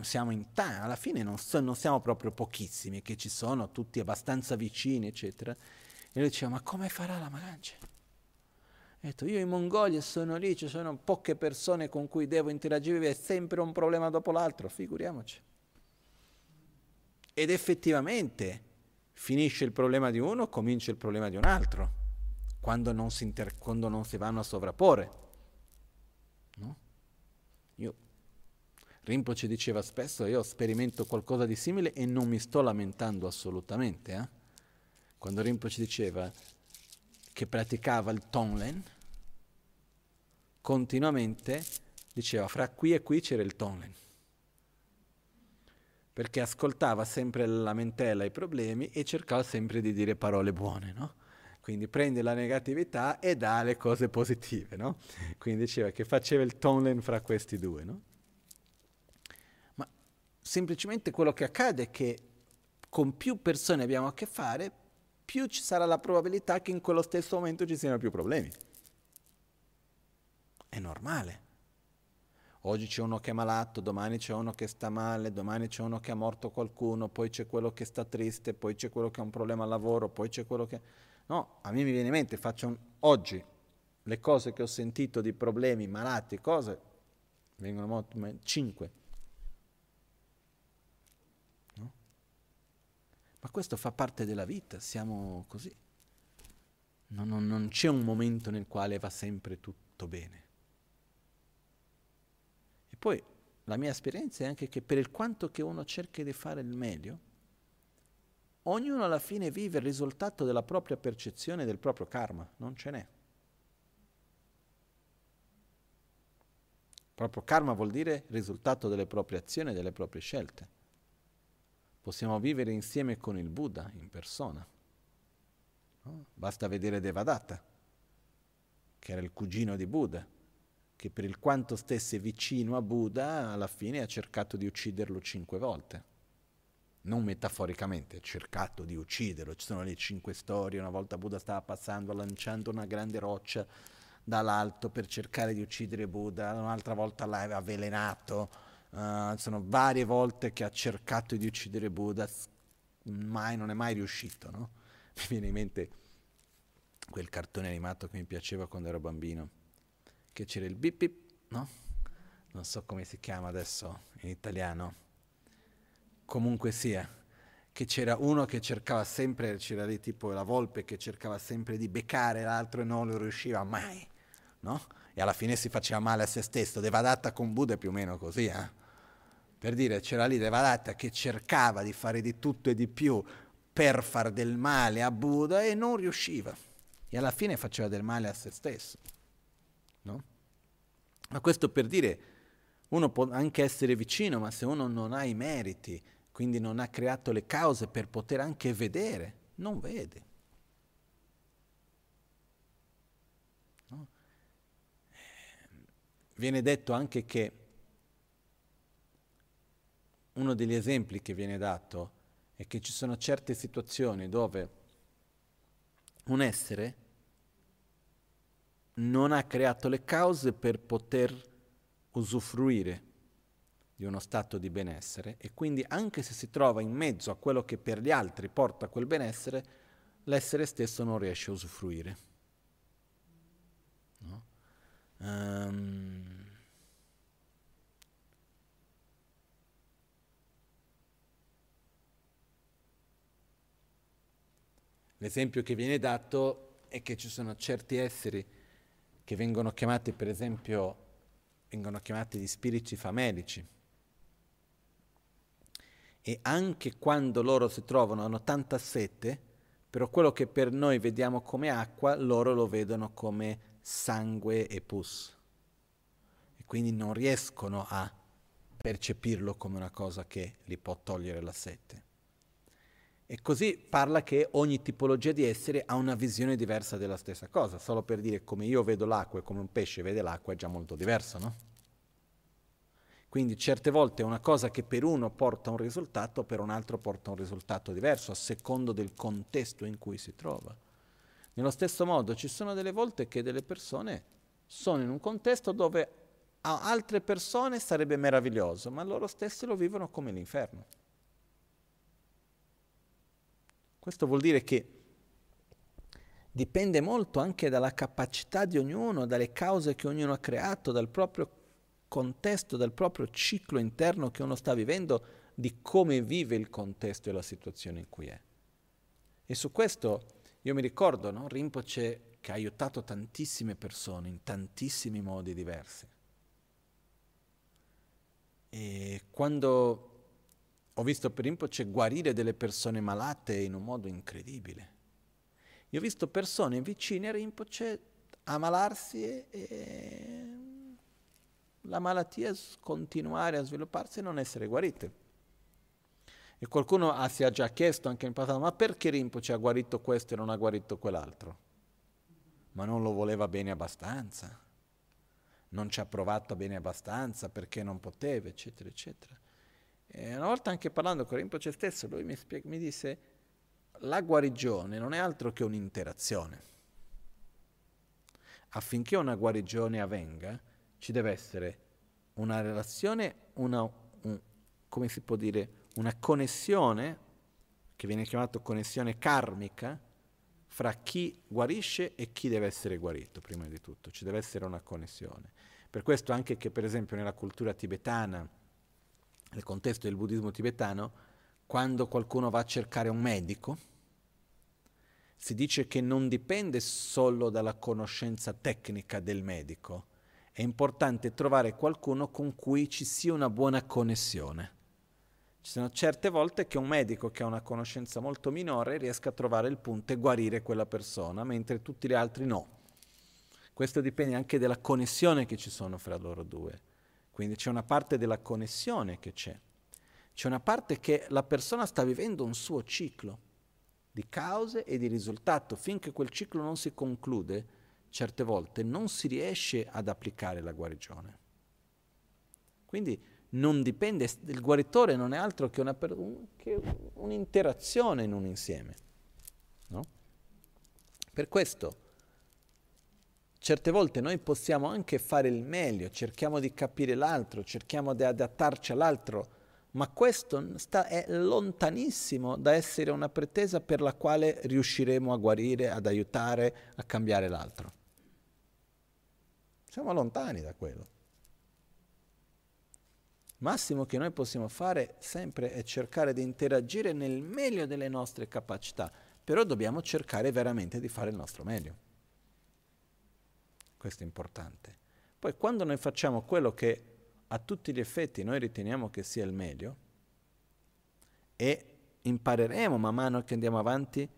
siamo in ta- alla fine non, so, non, siamo proprio pochissimi, che ci sono tutti abbastanza vicini, eccetera. E lui diceva, ma come farà la Magange? Ha detto, io in Mongolia sono lì, ci sono poche persone con cui devo interagire, è sempre un problema dopo l'altro, figuriamoci. Ed effettivamente finisce il problema di uno, comincia il problema di un altro, quando non si, inter- quando non si vanno a sovrapporre. No? Io Rinpoche diceva spesso, io sperimento qualcosa di simile e non mi sto lamentando assolutamente. Eh? Quando Rinpoche diceva che praticava il Tonlen, continuamente diceva fra qui e qui c'era il Tonlen. Perché ascoltava sempre la lamentela, i problemi e cercava sempre di dire parole buone, no? Quindi prende la negatività e dà le cose positive, no? Quindi diceva che faceva il Tonlen fra questi due, no? Semplicemente quello che accade è che con più persone abbiamo a che fare, più ci sarà la probabilità che in quello stesso momento ci siano più problemi. È normale. Oggi c'è uno che è malato, domani c'è uno che sta male, domani c'è uno che ha morto qualcuno, poi c'è quello che sta triste, poi c'è quello che ha un problema al lavoro, poi c'è quello che... No, a me mi viene in mente, faccio un... oggi le cose che ho sentito di problemi, malati, cose, vengono molto... cinque Ma questo fa parte della vita, siamo così. Non, non, non c'è un momento nel quale va sempre tutto bene. E poi la mia esperienza è anche che per il quanto che uno cerchi di fare il meglio, ognuno alla fine vive il risultato della propria percezione del proprio karma, non ce n'è. Proprio karma vuol dire risultato delle proprie azioni delle proprie scelte possiamo vivere insieme con il Buddha in persona. No? Basta vedere Devadatta, che era il cugino di Buddha, che per il quanto stesse vicino a Buddha, alla fine ha cercato di ucciderlo cinque volte. Non metaforicamente, ha cercato di ucciderlo. Ci sono le cinque storie, una volta Buddha stava passando lanciando una grande roccia dall'alto per cercare di uccidere Buddha, un'altra volta l'aveva avvelenato, Uh, sono varie volte che ha cercato di uccidere Buddha, mai, non è mai riuscito. No? Mi viene in mente quel cartone animato che mi piaceva quando ero bambino, che c'era il bip bip, no? Non so come si chiama adesso in italiano. Comunque sia, che c'era uno che cercava sempre, c'era lì tipo la volpe che cercava sempre di beccare l'altro e non lo riusciva mai, no? E alla fine si faceva male a se stesso. Devadatta con Buddha è più o meno così, eh? Per dire, c'era lì Devadatta che cercava di fare di tutto e di più per far del male a Buddha e non riusciva. E alla fine faceva del male a se stesso. No? Ma questo per dire, uno può anche essere vicino, ma se uno non ha i meriti, quindi non ha creato le cause per poter anche vedere, non vede. No? viene detto anche che uno degli esempi che viene dato è che ci sono certe situazioni dove un essere non ha creato le cause per poter usufruire di uno stato di benessere e quindi anche se si trova in mezzo a quello che per gli altri porta quel benessere, l'essere stesso non riesce a usufruire. No? Um, L'esempio che viene dato è che ci sono certi esseri che vengono chiamati, per esempio, vengono chiamati gli spiriti famelici. E anche quando loro si trovano, hanno tanta sete, però quello che per noi vediamo come acqua, loro lo vedono come sangue e pus. E quindi non riescono a percepirlo come una cosa che li può togliere la sete. E così parla che ogni tipologia di essere ha una visione diversa della stessa cosa, solo per dire come io vedo l'acqua e come un pesce vede l'acqua è già molto diverso, no? Quindi certe volte una cosa che per uno porta un risultato, per un altro porta un risultato diverso, a secondo del contesto in cui si trova. Nello stesso modo ci sono delle volte che delle persone sono in un contesto dove a altre persone sarebbe meraviglioso, ma loro stesse lo vivono come l'inferno. Questo vuol dire che dipende molto anche dalla capacità di ognuno, dalle cause che ognuno ha creato, dal proprio contesto, dal proprio ciclo interno che uno sta vivendo, di come vive il contesto e la situazione in cui è. E su questo io mi ricordo, no? Rinpoche che ha aiutato tantissime persone in tantissimi modi diversi. E quando ho visto per Rinpoche guarire delle persone malate in un modo incredibile. Io ho visto persone vicine a Rinpoche ammalarsi e, e la malattia continuare a svilupparsi e non essere guarite. E qualcuno ha, si è già chiesto anche in passato, ma perché Rinpoche ha guarito questo e non ha guarito quell'altro? Ma non lo voleva bene abbastanza, non ci ha provato bene abbastanza perché non poteva, eccetera, eccetera. E una volta anche parlando con Rinpoche stesso, lui mi, spieg- mi disse, la guarigione non è altro che un'interazione. Affinché una guarigione avvenga, ci deve essere una relazione, una, un, come si può dire, una connessione, che viene chiamata connessione karmica, fra chi guarisce e chi deve essere guarito, prima di tutto. Ci deve essere una connessione. Per questo anche che, per esempio, nella cultura tibetana, nel contesto del buddismo tibetano, quando qualcuno va a cercare un medico, si dice che non dipende solo dalla conoscenza tecnica del medico, è importante trovare qualcuno con cui ci sia una buona connessione. Ci sono certe volte che un medico che ha una conoscenza molto minore riesca a trovare il punto e guarire quella persona, mentre tutti gli altri no. Questo dipende anche dalla connessione che ci sono fra loro due. Quindi c'è una parte della connessione che c'è. C'è una parte che la persona sta vivendo un suo ciclo di cause e di risultato. Finché quel ciclo non si conclude, certe volte non si riesce ad applicare la guarigione. Quindi non dipende, il guaritore non è altro che, una, che un'interazione in un insieme. No? Per questo Certe volte noi possiamo anche fare il meglio, cerchiamo di capire l'altro, cerchiamo di adattarci all'altro, ma questo sta, è lontanissimo da essere una pretesa per la quale riusciremo a guarire, ad aiutare, a cambiare l'altro. Siamo lontani da quello. Massimo che noi possiamo fare sempre è cercare di interagire nel meglio delle nostre capacità, però dobbiamo cercare veramente di fare il nostro meglio. Questo è importante. Poi quando noi facciamo quello che a tutti gli effetti noi riteniamo che sia il meglio, e impareremo man mano che andiamo avanti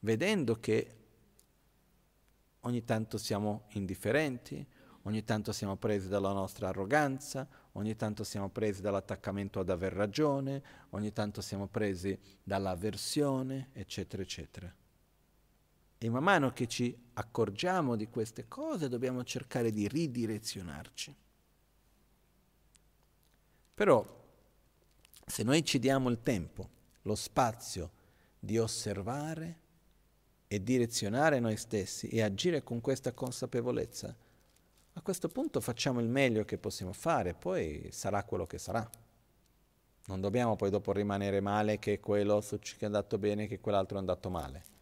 vedendo che ogni tanto siamo indifferenti, ogni tanto siamo presi dalla nostra arroganza, ogni tanto siamo presi dall'attaccamento ad aver ragione, ogni tanto siamo presi dall'avversione, eccetera, eccetera. E man mano che ci accorgiamo di queste cose dobbiamo cercare di ridirezionarci. Però se noi ci diamo il tempo, lo spazio di osservare e direzionare noi stessi e agire con questa consapevolezza, a questo punto facciamo il meglio che possiamo fare, poi sarà quello che sarà. Non dobbiamo poi dopo rimanere male che quello è andato bene, che quell'altro è andato male.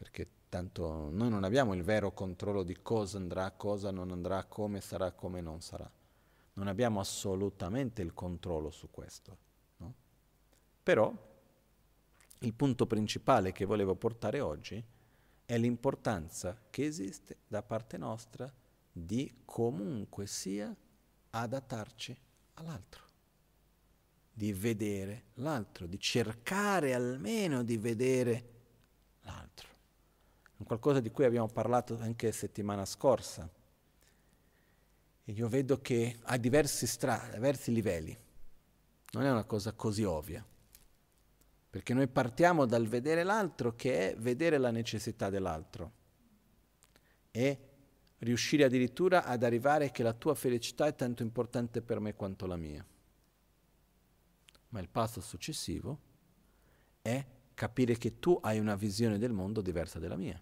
Perché tanto noi non abbiamo il vero controllo di cosa andrà, cosa non andrà, come sarà, come non sarà. Non abbiamo assolutamente il controllo su questo. No? Però il punto principale che volevo portare oggi è l'importanza che esiste da parte nostra di comunque sia adattarci all'altro, di vedere l'altro, di cercare almeno di vedere l'altro. Qualcosa di cui abbiamo parlato anche settimana scorsa. E io vedo che ha diversi, stra- diversi livelli, non è una cosa così ovvia. Perché noi partiamo dal vedere l'altro che è vedere la necessità dell'altro e riuscire addirittura ad arrivare che la tua felicità è tanto importante per me quanto la mia. Ma il passo successivo è capire che tu hai una visione del mondo diversa dalla mia.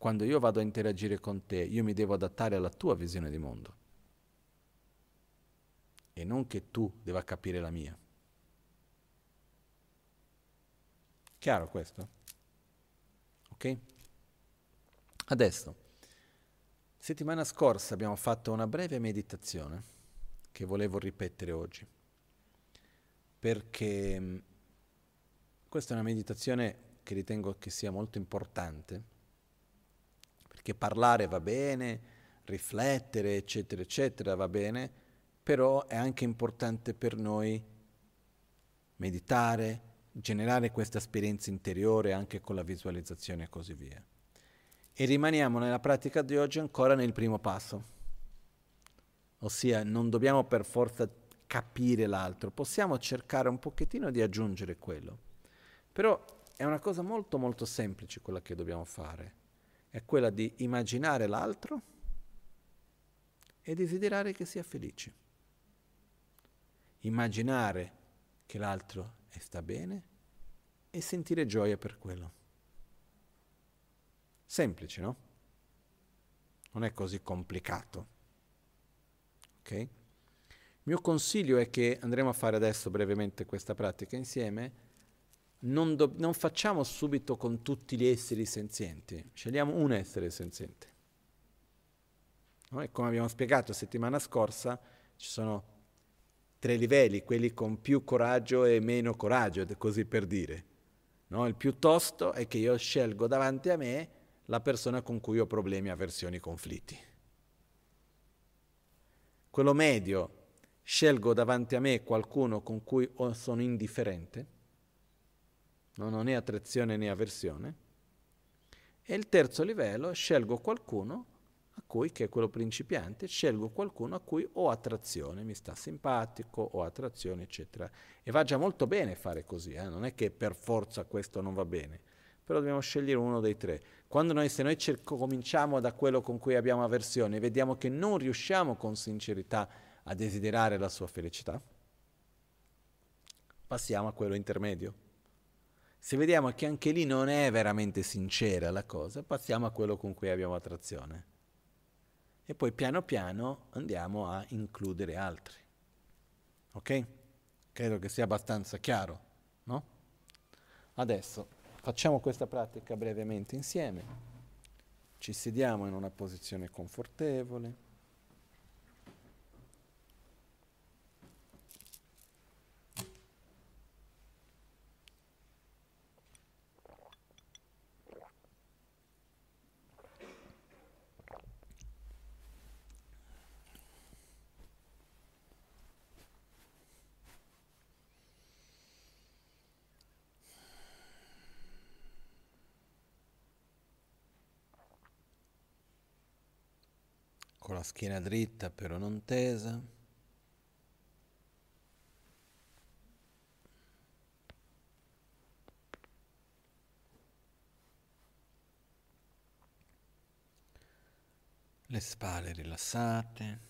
Quando io vado a interagire con te, io mi devo adattare alla tua visione di mondo. E non che tu debba capire la mia. Chiaro questo? Ok? Adesso, settimana scorsa abbiamo fatto una breve meditazione che volevo ripetere oggi, perché questa è una meditazione che ritengo che sia molto importante, perché parlare va bene, riflettere, eccetera, eccetera, va bene, però è anche importante per noi meditare, generare questa esperienza interiore anche con la visualizzazione e così via. E rimaniamo nella pratica di oggi ancora nel primo passo, ossia non dobbiamo per forza capire l'altro, possiamo cercare un pochettino di aggiungere quello. Però è una cosa molto molto semplice quella che dobbiamo fare, è quella di immaginare l'altro e desiderare che sia felice. Immaginare che l'altro sta bene e sentire gioia per quello. Semplice, no? Non è così complicato. Ok? Il mio consiglio è che andremo a fare adesso brevemente questa pratica insieme. Non, do- non facciamo subito con tutti gli esseri senzienti, scegliamo un essere senziente. No? E come abbiamo spiegato settimana scorsa, ci sono tre livelli, quelli con più coraggio e meno coraggio, così per dire. No? Il piuttosto è che io scelgo davanti a me la persona con cui ho problemi, avversioni, conflitti. Quello medio, scelgo davanti a me qualcuno con cui sono indifferente, no? non è attrazione né avversione. E il terzo livello, scelgo qualcuno a cui, che è quello principiante, scelgo qualcuno a cui ho attrazione, mi sta simpatico, ho attrazione, eccetera. E va già molto bene fare così, eh? non è che per forza questo non va bene, però dobbiamo scegliere uno dei tre. Quando noi, se noi cerco, cominciamo da quello con cui abbiamo avversione, vediamo che non riusciamo con sincerità a desiderare la sua felicità, passiamo a quello intermedio. Se vediamo che anche lì non è veramente sincera la cosa, passiamo a quello con cui abbiamo attrazione e poi piano piano andiamo a includere altri. Ok? Credo che sia abbastanza chiaro, no? Adesso facciamo questa pratica brevemente insieme. Ci sediamo in una posizione confortevole. con la schiena dritta però non tesa. Le spalle rilassate.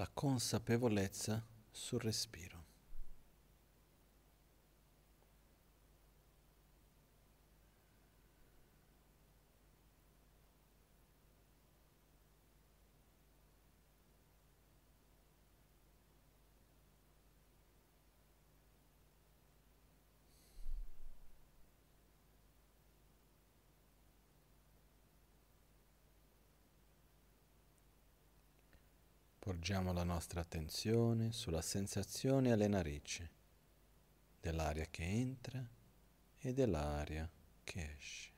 la consapevolezza sul respiro. Porgiamo la nostra attenzione sulla sensazione alle narici dell'aria che entra e dell'aria che esce.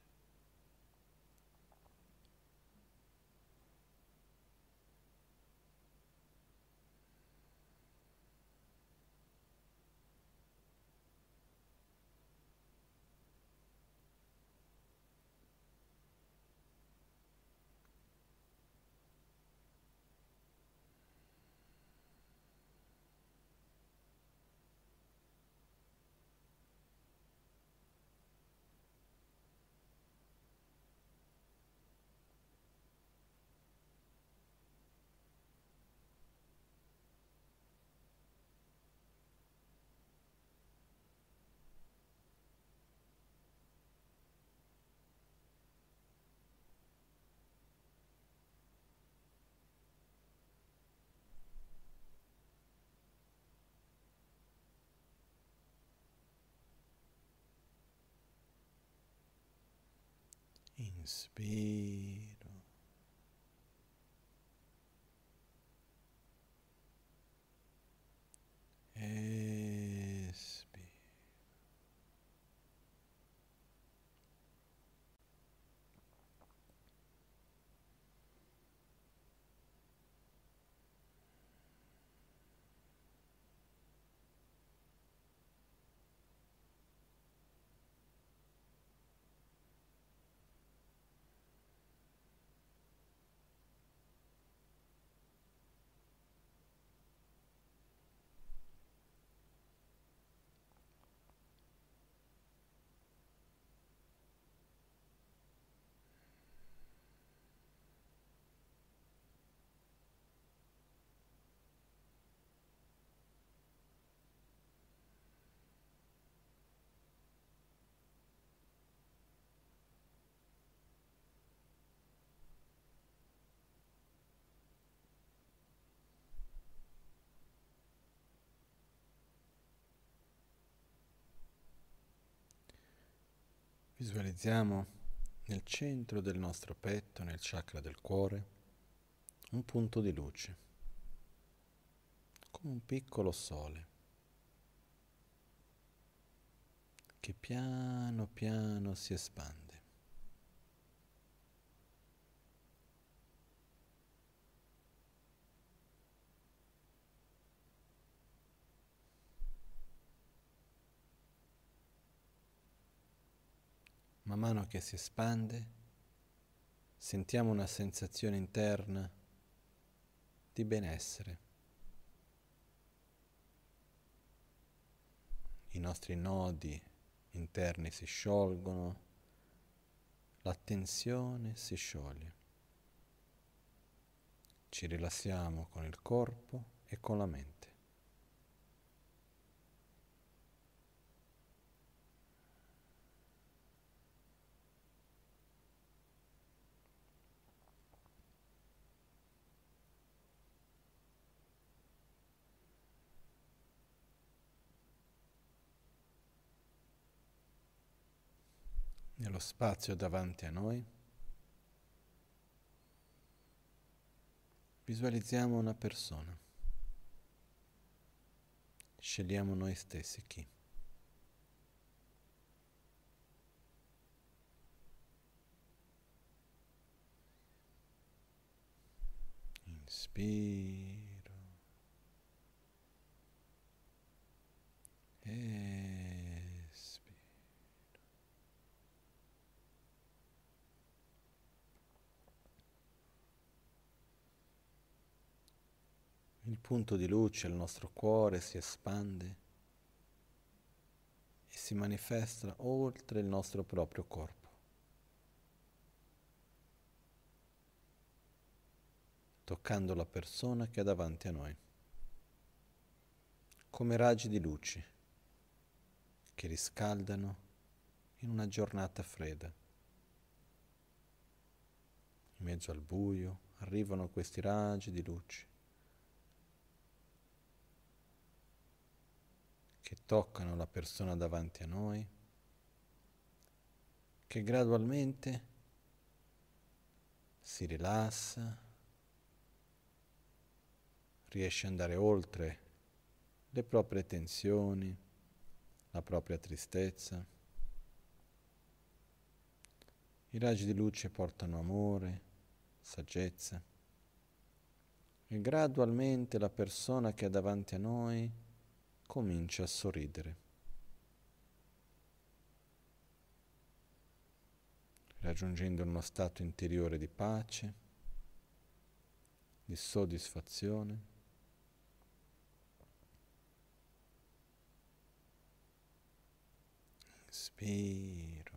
Inspiro. Espiro. Visualizziamo nel centro del nostro petto, nel chakra del cuore, un punto di luce, come un piccolo sole, che piano piano si espande. Man mano che si espande, sentiamo una sensazione interna di benessere. I nostri nodi interni si sciolgono, la tensione si scioglie. Ci rilassiamo con il corpo e con la mente. Nello spazio davanti a noi, visualizziamo una persona. Scegliamo noi stessi chi. Inspira. il punto di luce, il nostro cuore si espande e si manifesta oltre il nostro proprio corpo. toccando la persona che è davanti a noi, come raggi di luce che riscaldano in una giornata fredda. In mezzo al buio arrivano questi raggi di luce che toccano la persona davanti a noi, che gradualmente si rilassa, riesce ad andare oltre le proprie tensioni, la propria tristezza. I raggi di luce portano amore, saggezza e gradualmente la persona che è davanti a noi comincia a sorridere. raggiungendo uno stato interiore di pace, di soddisfazione. Inspiro.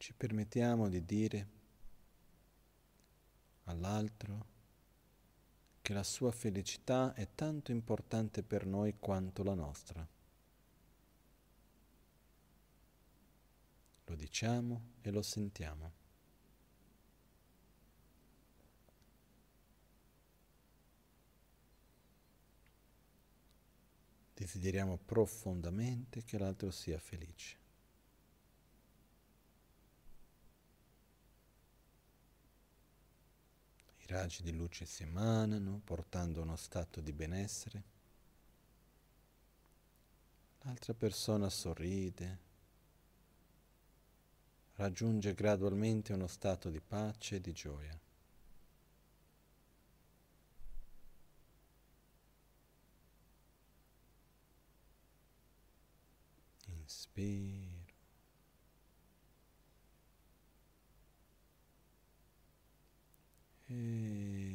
Ci permettiamo di dire all'altro che la sua felicità è tanto importante per noi quanto la nostra. Lo diciamo e lo sentiamo. Desideriamo profondamente che l'altro sia felice. Raggi di luce si emanano portando uno stato di benessere. L'altra persona sorride, raggiunge gradualmente uno stato di pace e di gioia. Inspira. えー。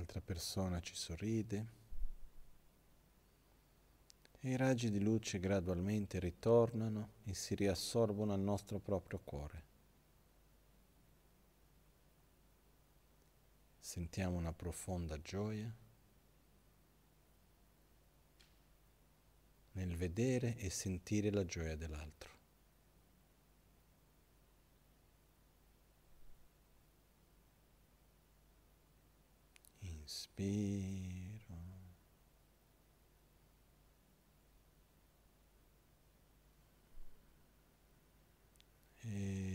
L'altra persona ci sorride e i raggi di luce gradualmente ritornano e si riassorbono al nostro proprio cuore. Sentiamo una profonda gioia nel vedere e sentire la gioia dell'altro. Inspiro. Espiro.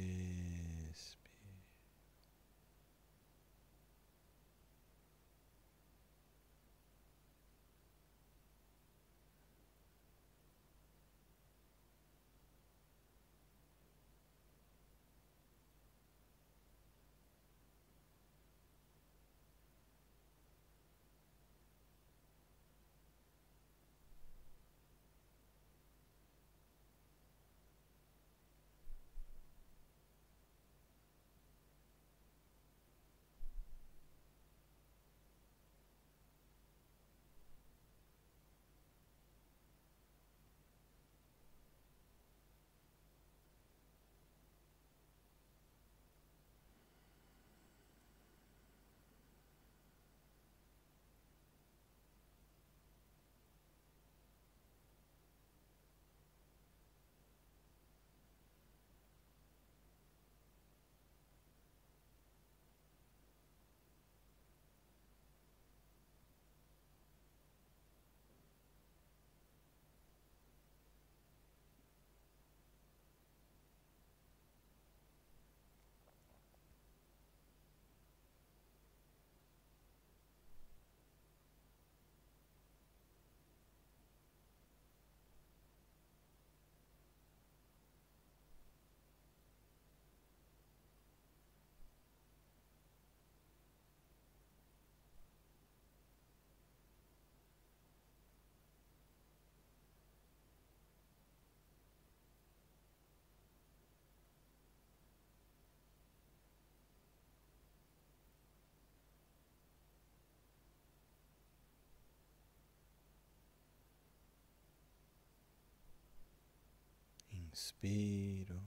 Inspiro.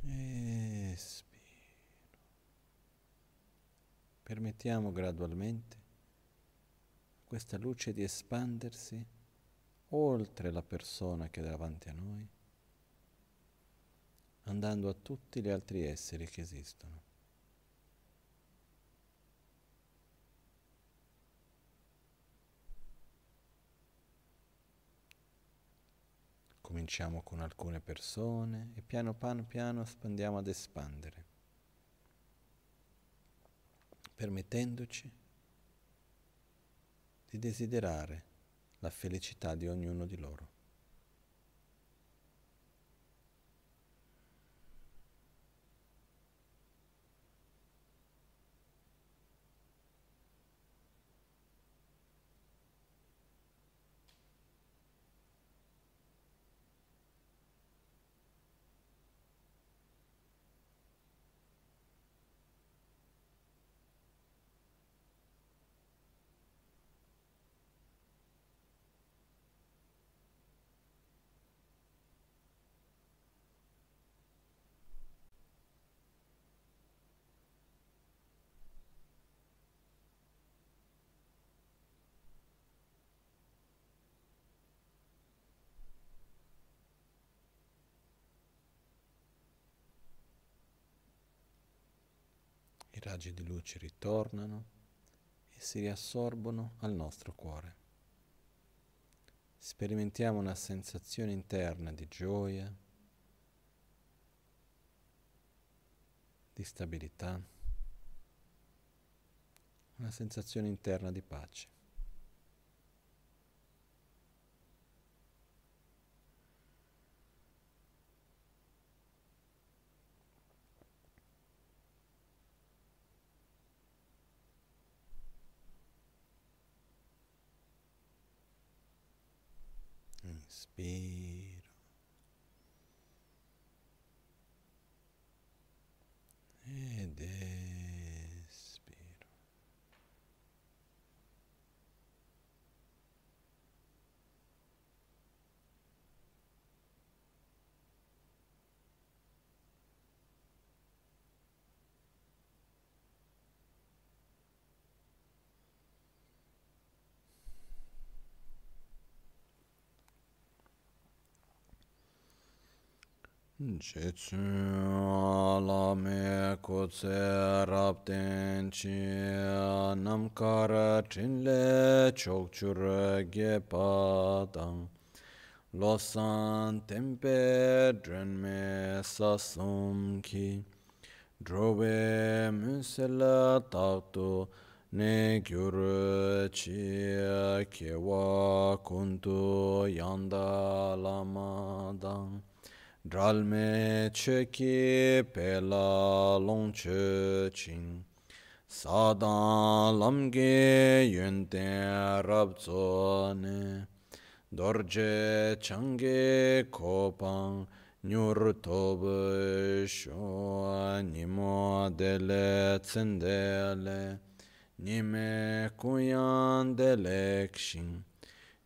Espiro. Permettiamo gradualmente questa luce di espandersi oltre la persona che è davanti a noi, andando a tutti gli altri esseri che esistono. Cominciamo con alcune persone e piano piano piano spandiamo ad espandere, permettendoci di desiderare la felicità di ognuno di loro. I raggi di luce ritornano e si riassorbono al nostro cuore. Sperimentiamo una sensazione interna di gioia, di stabilità, una sensazione interna di pace. Inspiro. Ed espiro. Hm, Chetsun lame kutse rabden chi namkara trinle chokchur gepadang losan tempe drenme sasum ki drove musela taktu ne gyur chi kewa kuntu yanda lamadang Dralme çeki pela long çin Sadan lamge yönte rabzone. Dorje çange kopan nyur tobu şo Nimo dele tsendele Nime kuyan delekşin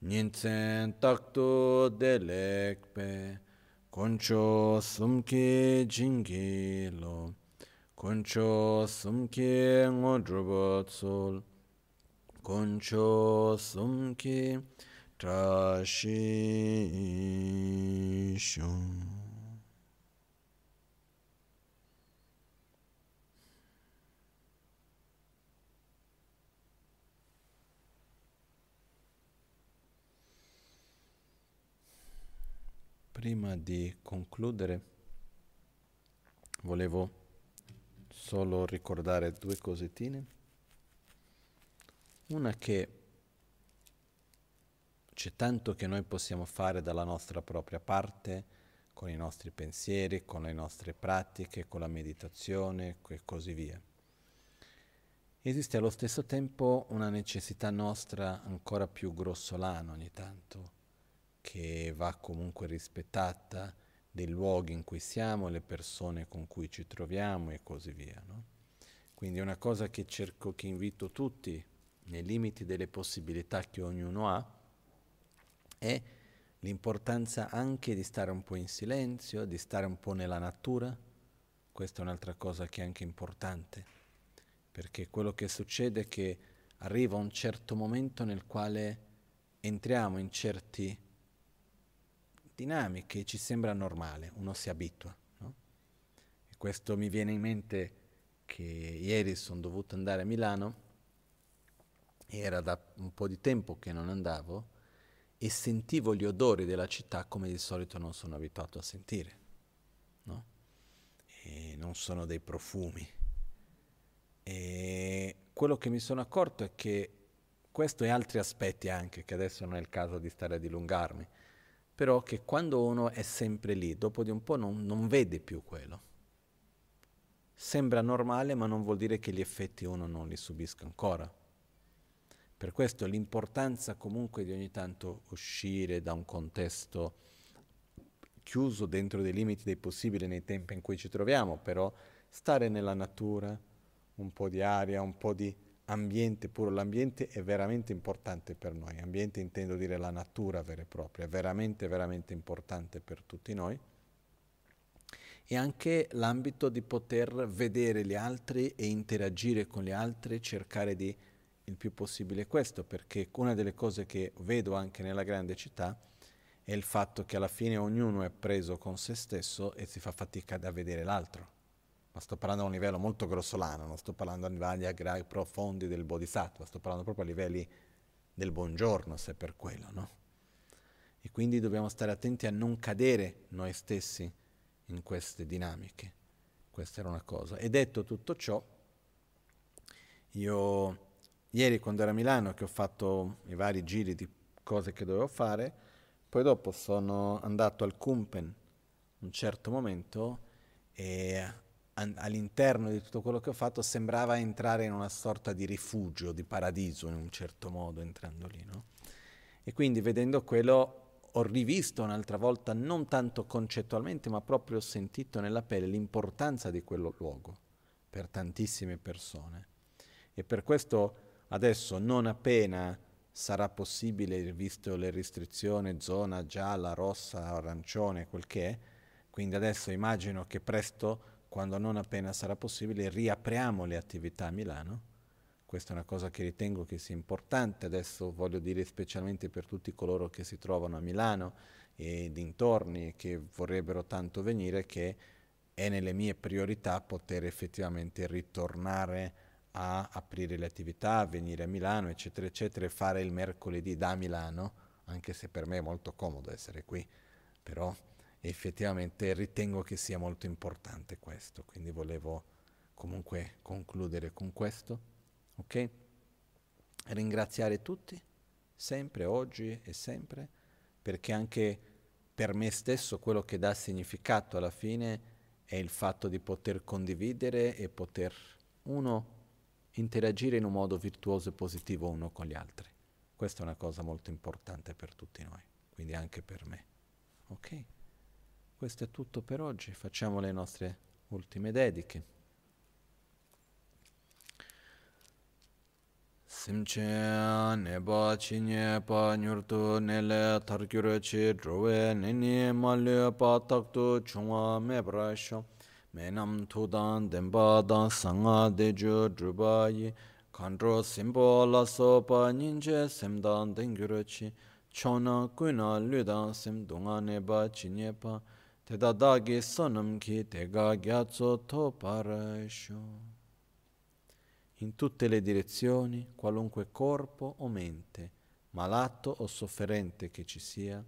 Nintsen taktu delekpe Concho sumke jingi lo, concho sumke ngodrobo tsol, concho sumke trashi Prima di concludere volevo solo ricordare due cosettine. Una che c'è tanto che noi possiamo fare dalla nostra propria parte, con i nostri pensieri, con le nostre pratiche, con la meditazione e così via. Esiste allo stesso tempo una necessità nostra ancora più grossolana ogni tanto che va comunque rispettata dei luoghi in cui siamo, le persone con cui ci troviamo e così via. No? Quindi una cosa che cerco, che invito tutti, nei limiti delle possibilità che ognuno ha, è l'importanza anche di stare un po' in silenzio, di stare un po' nella natura. Questa è un'altra cosa che è anche importante, perché quello che succede è che arriva un certo momento nel quale entriamo in certe dinamiche e ci sembra normale, uno si abitua. No? E questo mi viene in mente che ieri sono dovuto andare a Milano, era da un po' di tempo che non andavo, e sentivo gli odori della città come di solito non sono abituato a sentire. No? E non sono dei profumi. E quello che mi sono accorto è che questo e altri aspetti anche, che adesso non è il caso di stare a dilungarmi, però che quando uno è sempre lì, dopo di un po' non, non vede più quello. Sembra normale, ma non vuol dire che gli effetti uno non li subisca ancora. Per questo l'importanza comunque di ogni tanto uscire da un contesto chiuso dentro dei limiti dei possibili nei tempi in cui ci troviamo, però stare nella natura, un po' di aria, un po' di ambiente puro. L'ambiente è veramente importante per noi, ambiente intendo dire la natura vera e propria, è veramente, veramente importante per tutti noi. E anche l'ambito di poter vedere gli altri e interagire con gli altri, cercare di il più possibile questo, perché una delle cose che vedo anche nella grande città è il fatto che alla fine ognuno è preso con se stesso e si fa fatica da vedere l'altro. Ma sto parlando a un livello molto grossolano, non sto parlando a livelli profondi del bodhisattva, sto parlando proprio a livelli del buongiorno, se per quello, no? E quindi dobbiamo stare attenti a non cadere noi stessi in queste dinamiche. Questa era una cosa. E detto tutto ciò, io ieri quando ero a Milano che ho fatto i vari giri di cose che dovevo fare, poi dopo sono andato al Kumpen un certo momento e all'interno di tutto quello che ho fatto sembrava entrare in una sorta di rifugio, di paradiso in un certo modo entrando lì, no? E quindi vedendo quello ho rivisto un'altra volta, non tanto concettualmente, ma proprio ho sentito nella pelle l'importanza di quello luogo per tantissime persone. E per questo Adesso, non appena sarà possibile, visto le restrizioni, zona gialla, rossa, arancione, quel che è, quindi adesso immagino che presto, quando non appena sarà possibile, riapriamo le attività a Milano. Questa è una cosa che ritengo che sia importante, adesso voglio dire specialmente per tutti coloro che si trovano a Milano e dintorni e che vorrebbero tanto venire, che è nelle mie priorità poter effettivamente ritornare a aprire le attività, venire a Milano, eccetera, eccetera, e fare il mercoledì da Milano, anche se per me è molto comodo essere qui, però effettivamente ritengo che sia molto importante questo, quindi volevo comunque concludere con questo, ok? Ringraziare tutti, sempre, oggi e sempre, perché anche per me stesso quello che dà significato alla fine è il fatto di poter condividere e poter, uno, interagire in un modo virtuoso e positivo uno con gli altri. Questa è una cosa molto importante per tutti noi, quindi anche per me. Ok? Questo è tutto per oggi, facciamo le nostre ultime dediche. Simche neba chinye pa nyurtu nele targyura chi drowe nini malya pa taktu chungwa me prasho. mēnām tūdān dēmbā dāng sāngā dēchū drūpa yī kāntro sīmbō lā sōpa nīñchē sēmdān dēngyūrā chī chōnā kuinā lūdān sēm dōngā nēbā chīnyē pā tēdā dāgi sōnam ki tēgā gyātsō tō parāshō. In tutte le direzioni, qualunque corpo o mente, malato o sofferente che ci sia,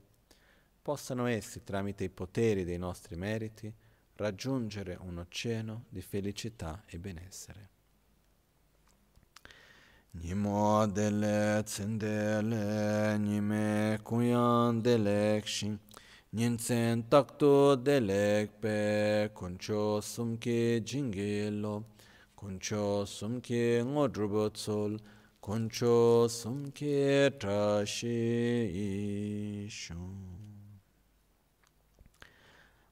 possano essi, tramite i poteri dei nostri meriti, raggiungere un oceano di felicità e benessere. Nimo dele tsendele nime kuyan delek shin Nyensen takto delek pe kuncho sumke jingelo kuncho sumke ngodrubo tsol kuncho sumke ishun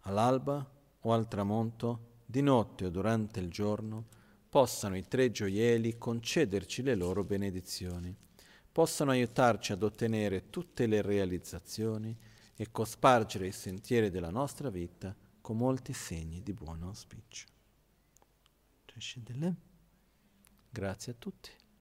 All'alba o al tramonto, di notte o durante il giorno, possano i tre gioielli concederci le loro benedizioni, possano aiutarci ad ottenere tutte le realizzazioni e cospargere i sentieri della nostra vita con molti segni di buon auspicio. Grazie a tutti.